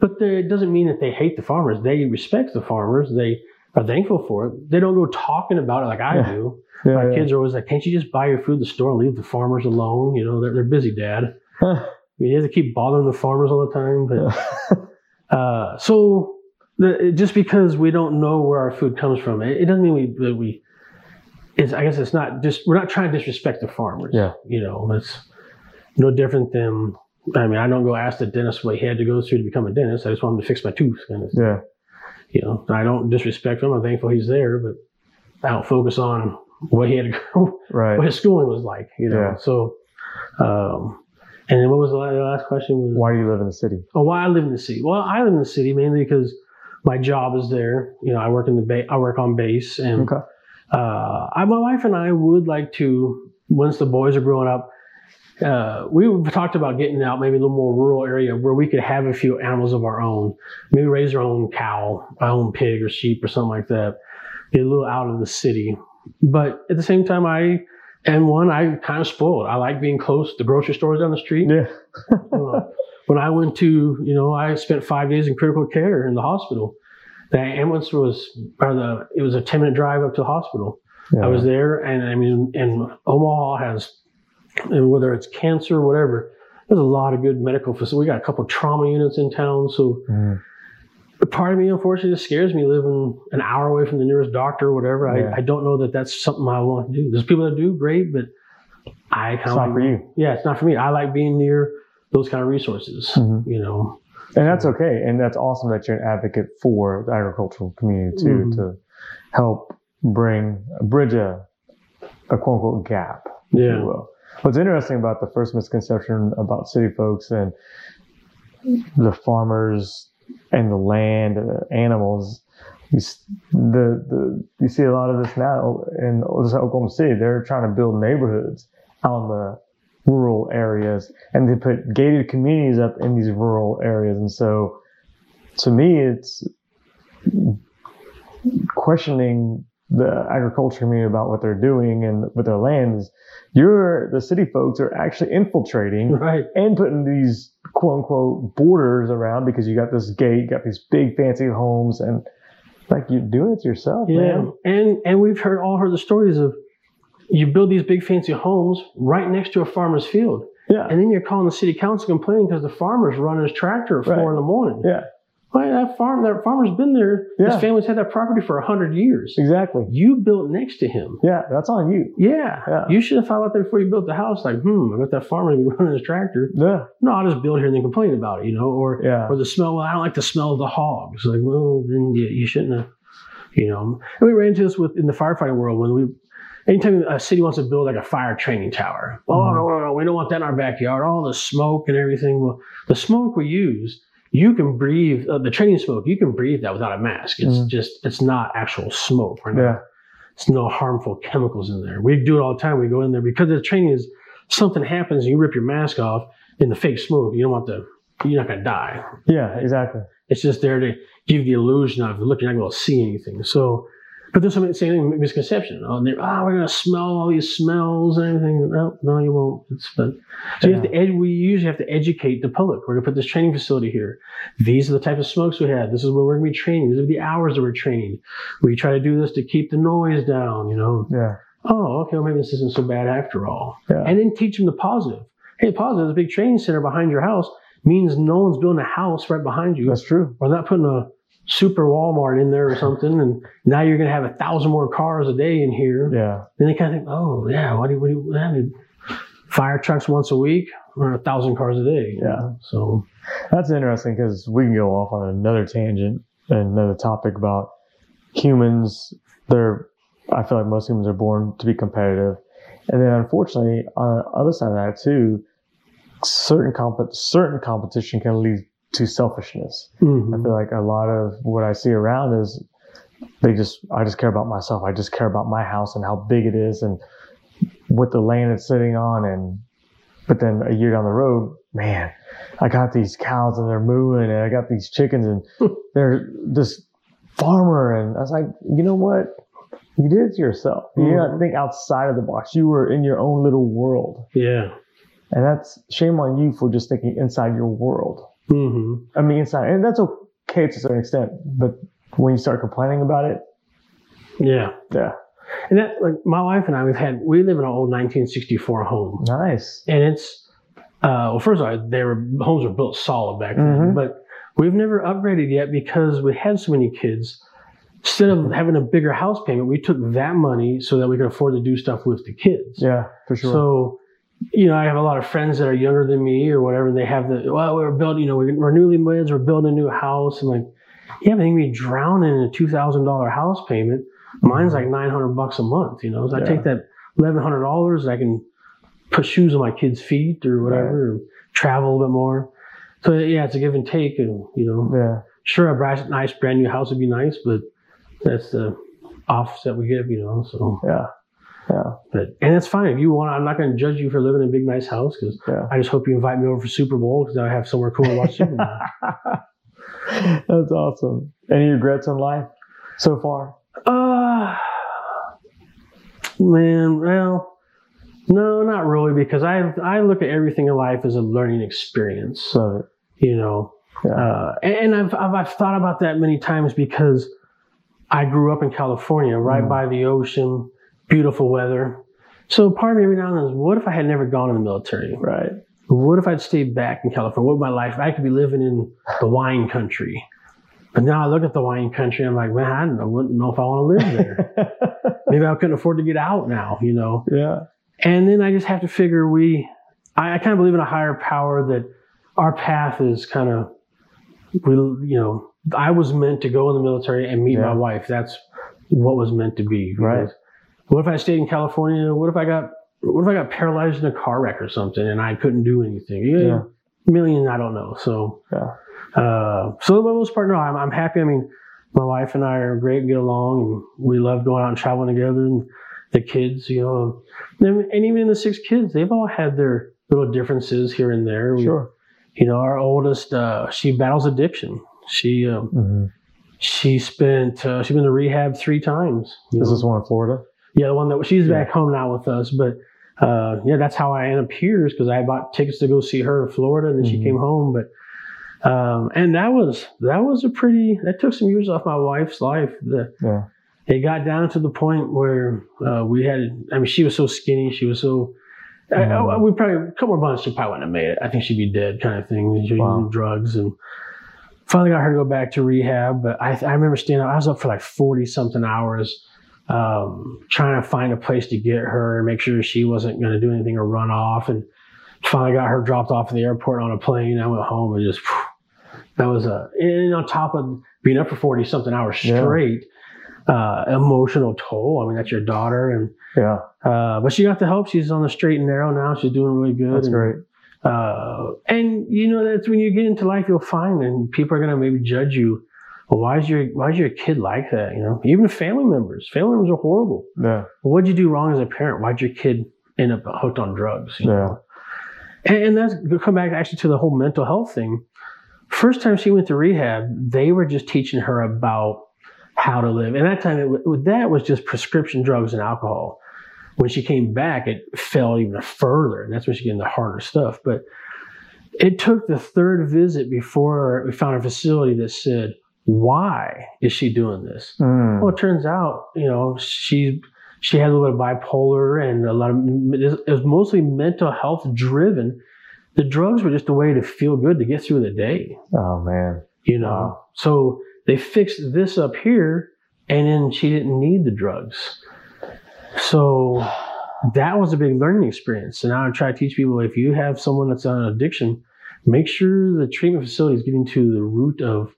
But it doesn't mean that they hate the farmers. They respect the farmers. They are thankful for it. They don't go talking about it like I Yeah. do. Yeah. My yeah. kids are always like, "Can't you just buy your food at the store and leave the farmers alone?" You know, they're, they're busy, Dad. Huh. You have to keep bothering the farmers all the time. But uh, so the, just because we don't know where our food comes from, it, it doesn't mean we we. It's, I guess it's not just we're not trying to disrespect the farmers. Yeah. you know, it's no different than. I mean, I don't go ask the dentist what he had to go through to become a dentist. I just want him to fix my tooth. Kind of, yeah. you know, I don't disrespect him. I'm thankful he's there, but I don't focus on what he had to go, Right. what his schooling was like. You know, Yeah. so. Um, and then what was the last question? Was Why do you live in the city? Oh, why I live in the city? Well, I live in the city mainly because my job is there. You know, I work in the ba- I work on base, and Okay. uh, I, my wife and I would like to once the boys are growing up. Uh, we've talked about getting out maybe a little more rural area where we could have a few animals of our own, maybe raise our own cow, our own pig or sheep or something like that. Get a little out of the city, but at the same time, I am one I kind of spoiled. I like being close. To the grocery stores down the street. Yeah. Uh, when I went to, you know, I spent five days in critical care in the hospital. The ambulance was, or the, it was a 10 minute drive up to the hospital. yeah. I was there, and I mean, and Omaha has, and whether it's cancer or whatever, there's a lot of good medical facilities. We got a couple trauma units in town. So Mhm. part of me, unfortunately, just scares me living an hour away from the nearest doctor or whatever. Yeah. I, I don't know that that's something I want to do. There's people that do great, but I kind It's of not for you. yeah, it's not for me. I like being near those kind of resources. Mhm. You know, And that's okay. And that's awesome that you're an advocate for the agricultural community too, Mhm. to help bring, bridge a, a quote unquote gap. if you yeah, will. What's interesting about the first misconception about city folks and the farmers and the land and the animals, you, the, the, you see a lot of this now in Oklahoma City. They're trying to build neighborhoods out in the rural areas and they put gated communities up in these rural areas. And so to me, it's questioning the agriculture community about what they're doing and with their lands. You're the city folks are actually infiltrating right. and putting these quote unquote borders around because you got this gate, you got these big fancy homes, and like you're doing it to yourself, Yeah, man. and and we've heard all heard the stories of you build these big fancy homes right next to a farmer's field, Yeah, and then you're calling the city council complaining because the farmer's running his tractor at four in the morning. yeah, That farm? That farmer's been there. Yeah. His family's had that property for a hundred years. exactly. You built next to him. Yeah, that's on you. Yeah. Yeah. You should have thought about that before you built the house. Like, hmm, I bet that farmer be running his tractor. Yeah, No, I'll just build here and then complain about it, you know, or yeah, or the smell. Well, I don't like the smell of the hogs. Like, well, then you, you shouldn't have, you know. And we ran into this with in the firefighting world when we, anytime a city wants to build like a fire training tower. Oh Mhm. no, no, no, we don't want that in our backyard. All the smoke and everything. Well, the smoke we use, you can breathe uh, the training smoke. You can breathe that without a mask. It's Mhm. just it's not actual smoke. We're not- yeah, It's no harmful chemicals in there. We do it all the time. We go in there because the training is something happens and you rip your mask off in the fake smoke. You don't want to. you're not gonna die. yeah, exactly. It's just there to give the illusion of look, you're not going to see anything. So, but there's some same misconception. Oh, they're, oh, we're going to smell all these smells and everything. No, no, you won't. It's, but, so you have to ed- we usually have to educate the public. We're going to put this training facility here. These are the type of smokes we have. This is where we're going to be training. These are the hours that we're training. We try to do this to keep the noise down. You know, Yeah, oh, okay, well, maybe this isn't so bad after all. Yeah. And then teach them the positive. Hey, positive, the big training center behind your house means no one's building a house right behind you. That's true. Or not putting a super Walmart in there or something. And now you're going to have a thousand more cars a day in here. Yeah. Then they kind of think, oh, yeah, what do you, what do you I mean, fire trucks once a week or a thousand cars a day. Yeah. know? So, That's interesting because we can go off on another tangent and another topic about humans. They're, I feel like most humans are born to be competitive. And then unfortunately, on the other side of that too, certain comp- certain competition can lead to selfishness. I mhm. feel like a lot of what I see around is they just I just care about myself. I just care about my house and how big it is and what the land it's sitting on and but then a year down the road, man, I got these cows and they're mooing and I got these chickens and they're this farmer and I was like, you know what? You did it to yourself. You did not Mhm. think outside of the box. You were in your own little world. yeah. And that's shame on you for just thinking inside your world. Hmm I mean, inside, and that's okay to a certain extent. But when you start complaining about it, Yeah. yeah, And that, like, my wife and I, we've had, we live in an old 1964 home. nice. And it's, uh, well, first of all, they were, homes were built solid back then, Mhm. but we've never upgraded yet because we had so many kids. Instead of having a bigger house payment, we took that money so that we could afford to do stuff with the kids. Yeah, for sure. So, you know, I have a lot of friends that are younger than me or whatever, and they have the, well, we're building, you know, we're newlyweds, we're building a new house. And like, yeah, but they be drowning in a $2,000 house payment. Mine's like 900 bucks a month, you know. So I take that $1,100, I can put shoes on my kids' feet or whatever, or travel a little bit more. So yeah, it's a give and take. And, you know, yeah, sure, a bright, nice brand new house would be nice, but that's the offset we give, you know, so. yeah, yeah, But and it's fine if you want. I'm not going to judge you for living in a big nice house because yeah. I just hope you invite me over for Super Bowl because I have somewhere cool to watch Super Bowl. that's awesome. Any regrets in life so far? Uh man, well, no, not really because I I look at everything in life as a learning experience. It. You know, Yeah. uh, and, and I've, I've I've thought about that many times because I grew up in California, right Mm. by the ocean, beautiful weather. So part of me every now and then is, what if I had never gone in the military? Right. What if I'd stayed back in California? What would my life? I could be living in the wine country. But now I look at the wine country, I'm like, man, I wouldn't know if I want to live there. Maybe I couldn't afford to get out now, you know. yeah. And then I just have to figure we, I, I kind of believe in a higher power that our path is kind of, we, you know, I was meant to go in the military and meet Yeah. my wife. That's what was meant to be. Right. What if I stayed in California? What if I got, what if I got paralyzed in a car wreck or something and I couldn't do anything? Yeah. Yeah. Million, I don't know. So, Yeah. uh, so for the most part, no, I'm, I'm happy. I mean, my wife and I are great, get along, and we love going out and traveling together. And the kids, you know, and, and even the six kids, they've all had their little differences here and there. We- Sure. You know, our oldest, uh, she battles addiction. She um, hmm she spent uh, she's been to rehab three times. Is know. this one in Florida? Yeah, the one that she's Yeah. back home now with us, but uh, yeah, that's how I ended up here because I bought tickets to go see her in Florida, and then she Mhm. came home. But um, and that was that was a pretty that took some years off my wife's life. The, Yeah. it got down to the point where uh, we had. I mean, she was so skinny. She was so. I, I, Mhm. we probably a couple more months. She probably wouldn't have made it. I think she'd be dead, kind of thing. She Wow. using drugs and finally got her to go back to rehab. But I, I remember standing. Up, I was up for like forty something hours, um, trying to find a place to get her and make sure she wasn't going to do anything or run off. And finally got her dropped off at the airport on a plane. I went home and just that was a and on top of being up for forty something hours Yeah. straight. Uh, emotional toll. I mean, that's your daughter, and Yeah. uh, but she got the help. She's on the straight and narrow now. She's doing really good. That's and, great. uh, and you know that's when you get into life, you'll find, and people are gonna maybe judge you. Well, why is your why is your kid like that? You know, even family members. Family members are horrible. Yeah. Well, what'd you do wrong as a parent? Why'd your kid end up hooked on drugs? you Yeah. know? And, and that's come back actually to the whole mental health thing. First time she went to rehab, they were just teaching her about how to live. And that time, it, that was just prescription drugs and alcohol. When she came back, it fell even further, and that's when she got into harder stuff. But it took the third visit before we found a facility that said, "Why is she doing this?" Mm. Well, it turns out, you know, she she had a little bit of bipolar and a lot of it was mostly mental health driven. The drugs were just a way to feel good to get through the day. Oh man. You know. Wow. So they fixed this up here and then she didn't need the drugs. So that was a big learning experience. And now I try to teach people if you have someone that's on addiction, make sure the treatment facility is getting to the root of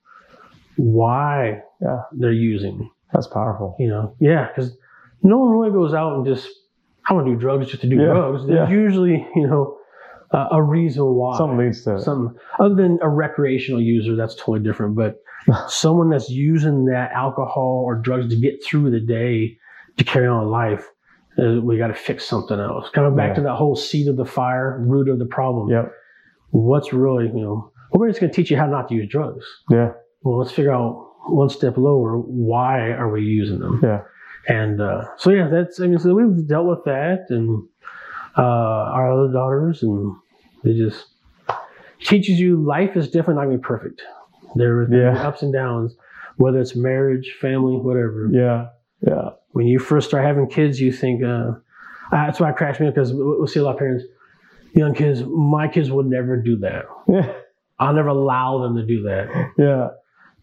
why Yeah. they're using. That's powerful. You know, yeah, because no one really goes out and just I want to do drugs just to do Yeah, drugs. There's yeah. usually you know uh, a reason why. Something leads to. Something other than a recreational user, that's totally different. But someone that's using that alcohol or drugs to get through the day to carry on life, uh, we got to fix something else. Coming back Yeah. to that whole seed of the fire, root of the problem. Yep. What's really you know? We're just going to teach you how not to use drugs. Yeah. Well, let's figure out one step lower. Why are we using them? Yeah. And uh, so yeah, that's I mean, so we've dealt with that, and uh, our other daughters, and it just teaches you life is definitely not gonna be perfect. There are Yeah. ups and downs, whether it's marriage, family, whatever. Yeah. Yeah. When you first start having kids, you think uh, that's why it cracks me up because we'll see a lot of parents, young kids. My kids would never do that. Yeah. I'll never allow them to do that. Yeah.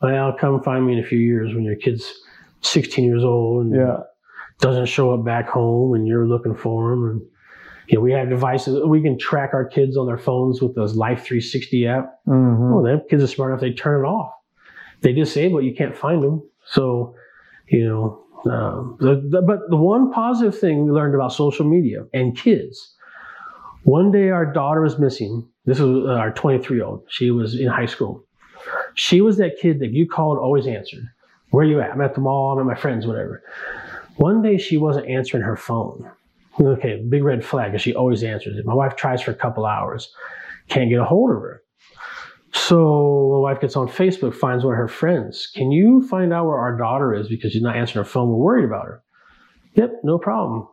Well, come find me in a few years when your kid's 16 years old and Yeah. doesn't show up back home and you're looking for them. And you know, we have devices we can track our kids on their phones with those Life 360 app. Mm-hmm. Oh, them kids are smart enough; they turn it off. They disable it; you can't find them. So, you know, um, the, the, but the one positive thing we learned about social media and kids. One day, our daughter was missing. This was uh, our 23 year old. She was in high school. She was that kid that you called, always answered. Where are you at? I'm at the mall. I'm at my friends, whatever. One day, she wasn't answering her phone. Okay, big red flag, because she always answers it. My wife tries for a couple hours, can't get a hold of her. So my wife gets on Facebook, finds one of her friends. Can you find out where our daughter is because she's not answering her phone? We're worried about her. Yep, no problem.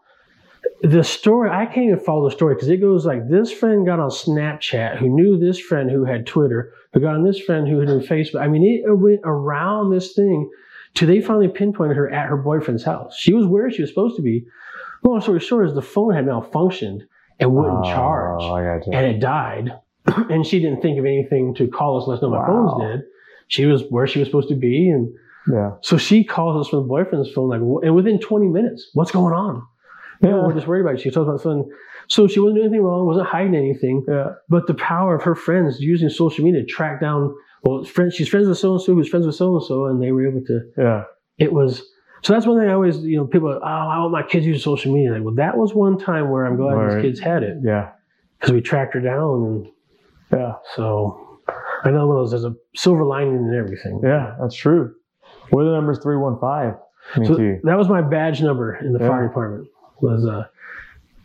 The story, I can't even follow the story because it goes like this friend got on Snapchat who knew this friend who had Twitter, who got on this friend who had knew Facebook. I mean, it went around this thing till they finally pinpointed her at her boyfriend's house. She was where she was supposed to be. Long story short is the phone had malfunctioned and wouldn't oh, charge Oh, got and it died. and she didn't think of anything to call us, us know my Wow. phone's dead. She was where she was supposed to be, and yeah. so she calls us from the boyfriend's phone, like, and within 20 minutes, what's going on? Yeah, we're just worried about you. She told us about phone. So she wasn't doing anything wrong, wasn't hiding anything, Yeah. but the power of her friends using social media to track down, well, friends, she's friends with so and so, who's friends with so and so, and they were able to. Yeah. It was so that's one thing I always, you know, people, are, oh, I want my kids using social media. Like, well, that was one time where I'm glad Right. these kids had it Yeah. because we tracked her down and Yeah. so I know one of those there's a silver lining in everything. Yeah. That's true. What are the numbers 315? Me So too. that was my badge number in the Yeah. fire department. Was a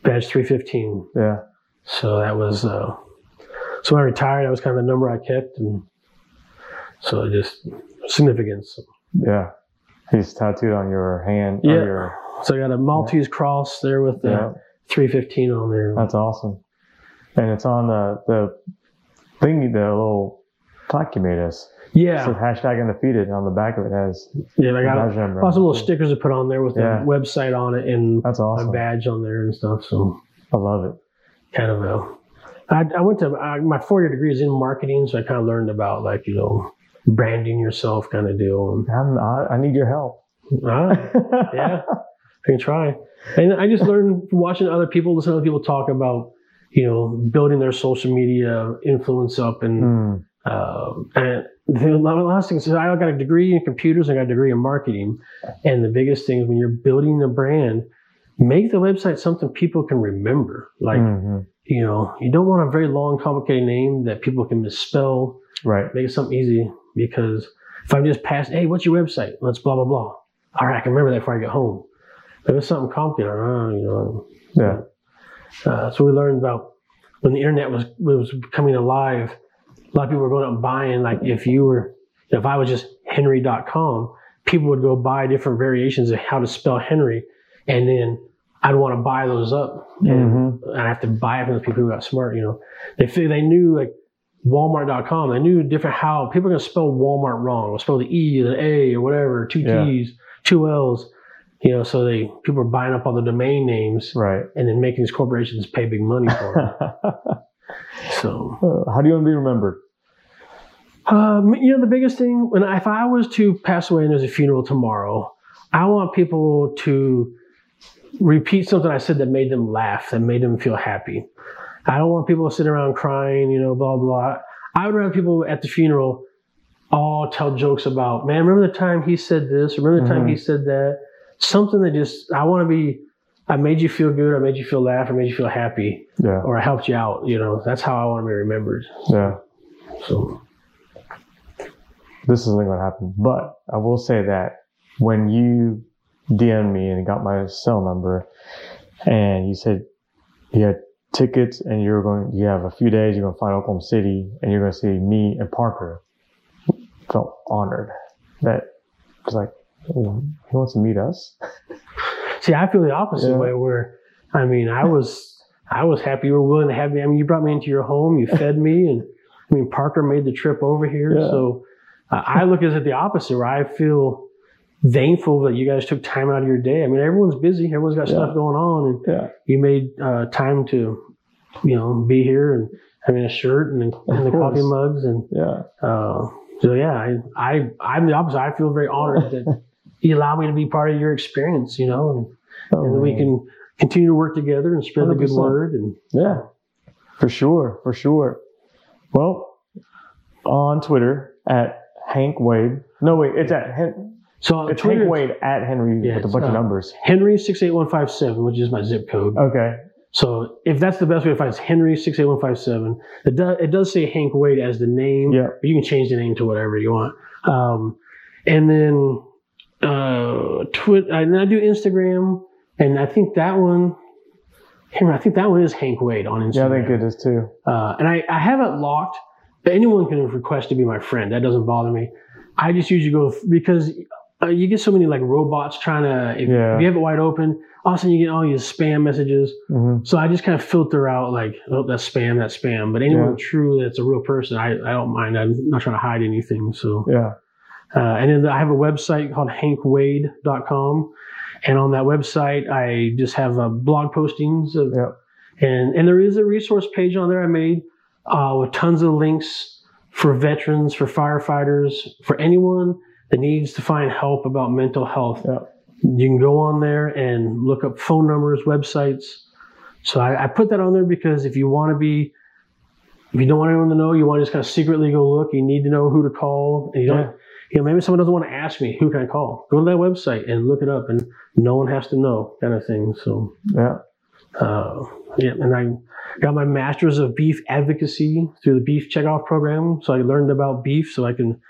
badge three fifteen. Yeah. So that was uh, so when I retired. That was kind of the number I kept, and so just significance. Yeah. He's tattooed on your hand. Yeah. Your, So I got a Maltese cross there with the yeah. three fifteen on there. That's awesome. And it's on the the thingy, the little plaque you made us. It yeah, says hashtag undefeated. and On the back of it has yeah. I got number. lots of little stickers to put on there with Yeah. the website on it and That's awesome. badge on there and stuff. So. I love it. kind of a. I, I went to I, my four year degree is in marketing, so I kind of learned about like you know branding yourself kind of deal. And, I, I need your help. ah, yeah, I can try. And I just learned watching other people, listening to other people talk about you know building their social media influence up and. Mm, Uh, and the last thing is I got a degree in computers, I got a degree in marketing, and the biggest thing is when you're building a brand, make the website something people can remember. Like mhm. you know, you don't want a very long, complicated name that people can misspell. Right. Make it something easy because if I'm just passing, hey, what's your website? Let's blah blah blah. All right, I can remember that before I get home. If it's something complicated, uh, you know. Yeah. Uh, so we learned about when the internet was was becoming alive. A lot of people were going out and buying. Like if you were, if I was just Henry.com, people would go buy different variations of how to spell Henry, and then I'd want to buy those up, and, Mhm. and I have to buy it from the people who got smart. You know, they they knew like Walmart.com. They knew different how people are going to spell Walmart wrong. They'll spell the E, the A, or whatever, two Yeah. T's, two L's. You know, so they people are buying up all the domain names Right. and then making these corporations pay big money for it. so, Uh, How do you want to be remembered? um, you know, the biggest thing when if I was to pass away and there's a funeral tomorrow, I want people to repeat something I said that made them laugh, that made them feel happy. I don't want people to sit around crying, you know, blah blah. I would rather people at the funeral all tell jokes about, man, remember the time he said this, remember the time Mhm. he said that. Something that just I want to be. I made you feel good. I made you feel laugh. I made you feel happy, Yeah. or I helped you out. You know, that's how I want to be remembered. Yeah. So This isn't going to happen. But I will say that when you DM'd me and got my cell number and you said you had tickets and you're going, you have a few days, you're going to fly to Oklahoma City and you're going to see me and Parker, felt honored that it's like, oh, he wants to meet us. See, I feel the opposite Yeah. way. Where, I mean, I was, I was happy you were willing to have me. I mean, you brought me into your home, you fed me, and I mean, Parker made the trip over here. Yeah. So, uh, I look at it the opposite, where I feel thankful that you guys took time out of your day. I mean, everyone's busy, everyone's got Yeah. stuff going on, and Yeah. you made uh, time to, you know, be here and having a shirt and, and the coffee mugs and Yeah. uh, so yeah, I, I I'm the opposite. I feel very honored that you allow me to be part of your experience, you know, and, Oh, and that we can continue to work together and spread the good word. And Yeah, for sure, for sure. Well, on Twitter at Hank Wade. No, wait, it's at Hen- so on it's Twitter, Hank Wade at Henry Yeah, with a bunch of uh, numbers. Henry six eight one five seven, which is my zip code. Okay, So if that's the best way to find it, it's Henry six eight one five seven. It does it does say Hank Wade as the name. Yeah. but you can change the name to whatever you want. Um, and then uh, Twitter, and I do Instagram, and I think that one. I think that one is Hank Wade on Instagram. yeah, I think it is too. Uh, and I, I have it locked, but anyone can request to be my friend. That doesn't bother me. I just usually go because uh, you get so many like robots trying to, if, Yeah. if you have it wide open, all of a sudden you get all these spam messages. hmm So I just kind of filter out like, oh, that's spam, that's spam. But anyone Yeah. true that's a real person, I, I don't mind. I'm not trying to hide anything. So, Yeah, uh, and then I have a website called hankwade.com. And on that website, I just have uh, blog postings of, Yep. and, and there is a resource page on there I made uh, with tons of links for veterans, for firefighters, for anyone that needs to find help about mental health. Yep. You can go on there and look up phone numbers, websites. So I, I put that on there because if you want to be, if you don't want anyone to know, you want to just kind of secretly go look, you need to know who to call. And you don't, Yeah. You know, maybe someone doesn't want to ask me, who can I call? Go to that website and look it up and no one has to know kind of thing. So, yeah, uh, yeah, and I got my master's of beef advocacy through the beef checkoff program. So I learned about beef so I can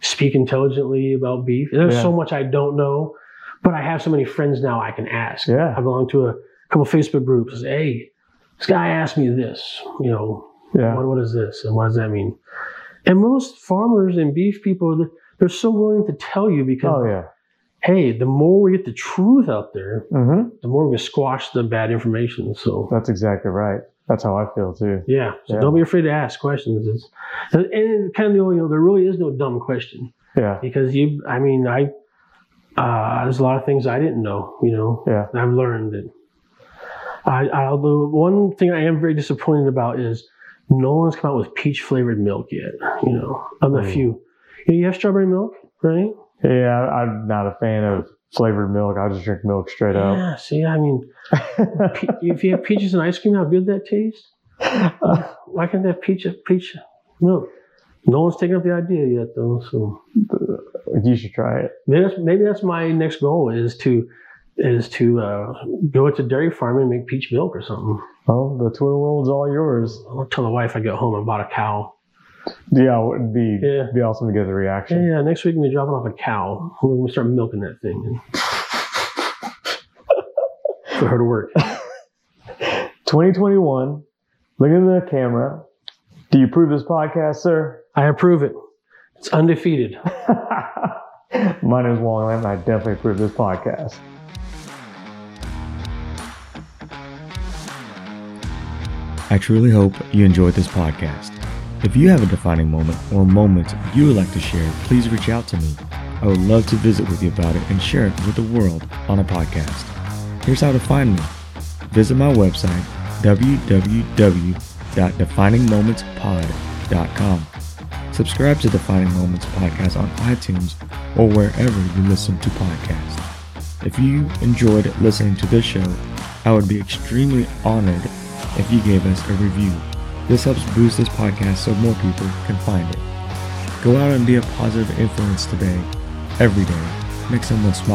speak intelligently about beef. There's Yeah. so much I don't know, but I have so many friends now I can ask. Yeah. I belong to a couple Facebook groups. Hey, this guy asked me this, you know, yeah, what, what is this and what does that mean? And most farmers and beef people, they're- so willing to tell you because, oh yeah. hey, the more we get the truth out there, hmm the more we can squash the bad information. So, That's exactly right. That's how I feel too. yeah, so Yeah. don't be afraid to ask questions. It's, and kind of the only, you know, there really is no dumb question Yeah, because you, I mean, I, uh, there's a lot of things I didn't know, you know, yeah, I've learned that. I, I, although one thing I am very disappointed about is no one's come out with peach flavored milk yet. You know, the Mm. few. You, have strawberry milk, right? yeah. I'm not a fan of flavored milk. I just drink milk straight up. Yeah. See, I mean, pe- if you have peaches and ice cream, how good that tastes. Why can't they have peach peach milk? No one's taken up the idea yet, though. So you should try it. maybe that's, maybe that's my next goal is to is to uh, go to dairy farm and make peach milk or something. Well, the Twitter world's all yours. I'll tell the wife I got home and bought a cow. Uh, yeah, it would be Yeah. be awesome to get the reaction. yeah. Next week we're dropping off a cow. We're gonna start milking that thing for her to work. 2021. Look at the camera. Do you approve this podcast, sir? I approve it. It's undefeated. My name is Wally Lamb, and I definitely approve this podcast. I truly hope you enjoyed this podcast. If you have a defining moment or moments you would like to share, please reach out to me. I would love to visit with you about it and share it with the world on a podcast. Here's how to find me. Visit my website, www.definingmomentspod.com. Subscribe to Defining Moments Podcast on iTunes or wherever you listen to podcasts. If you enjoyed listening to this show, I would be extremely honored if you gave us a review. This helps boost this podcast so more people can find it. Go out and be a positive influence today, every day. Make someone smile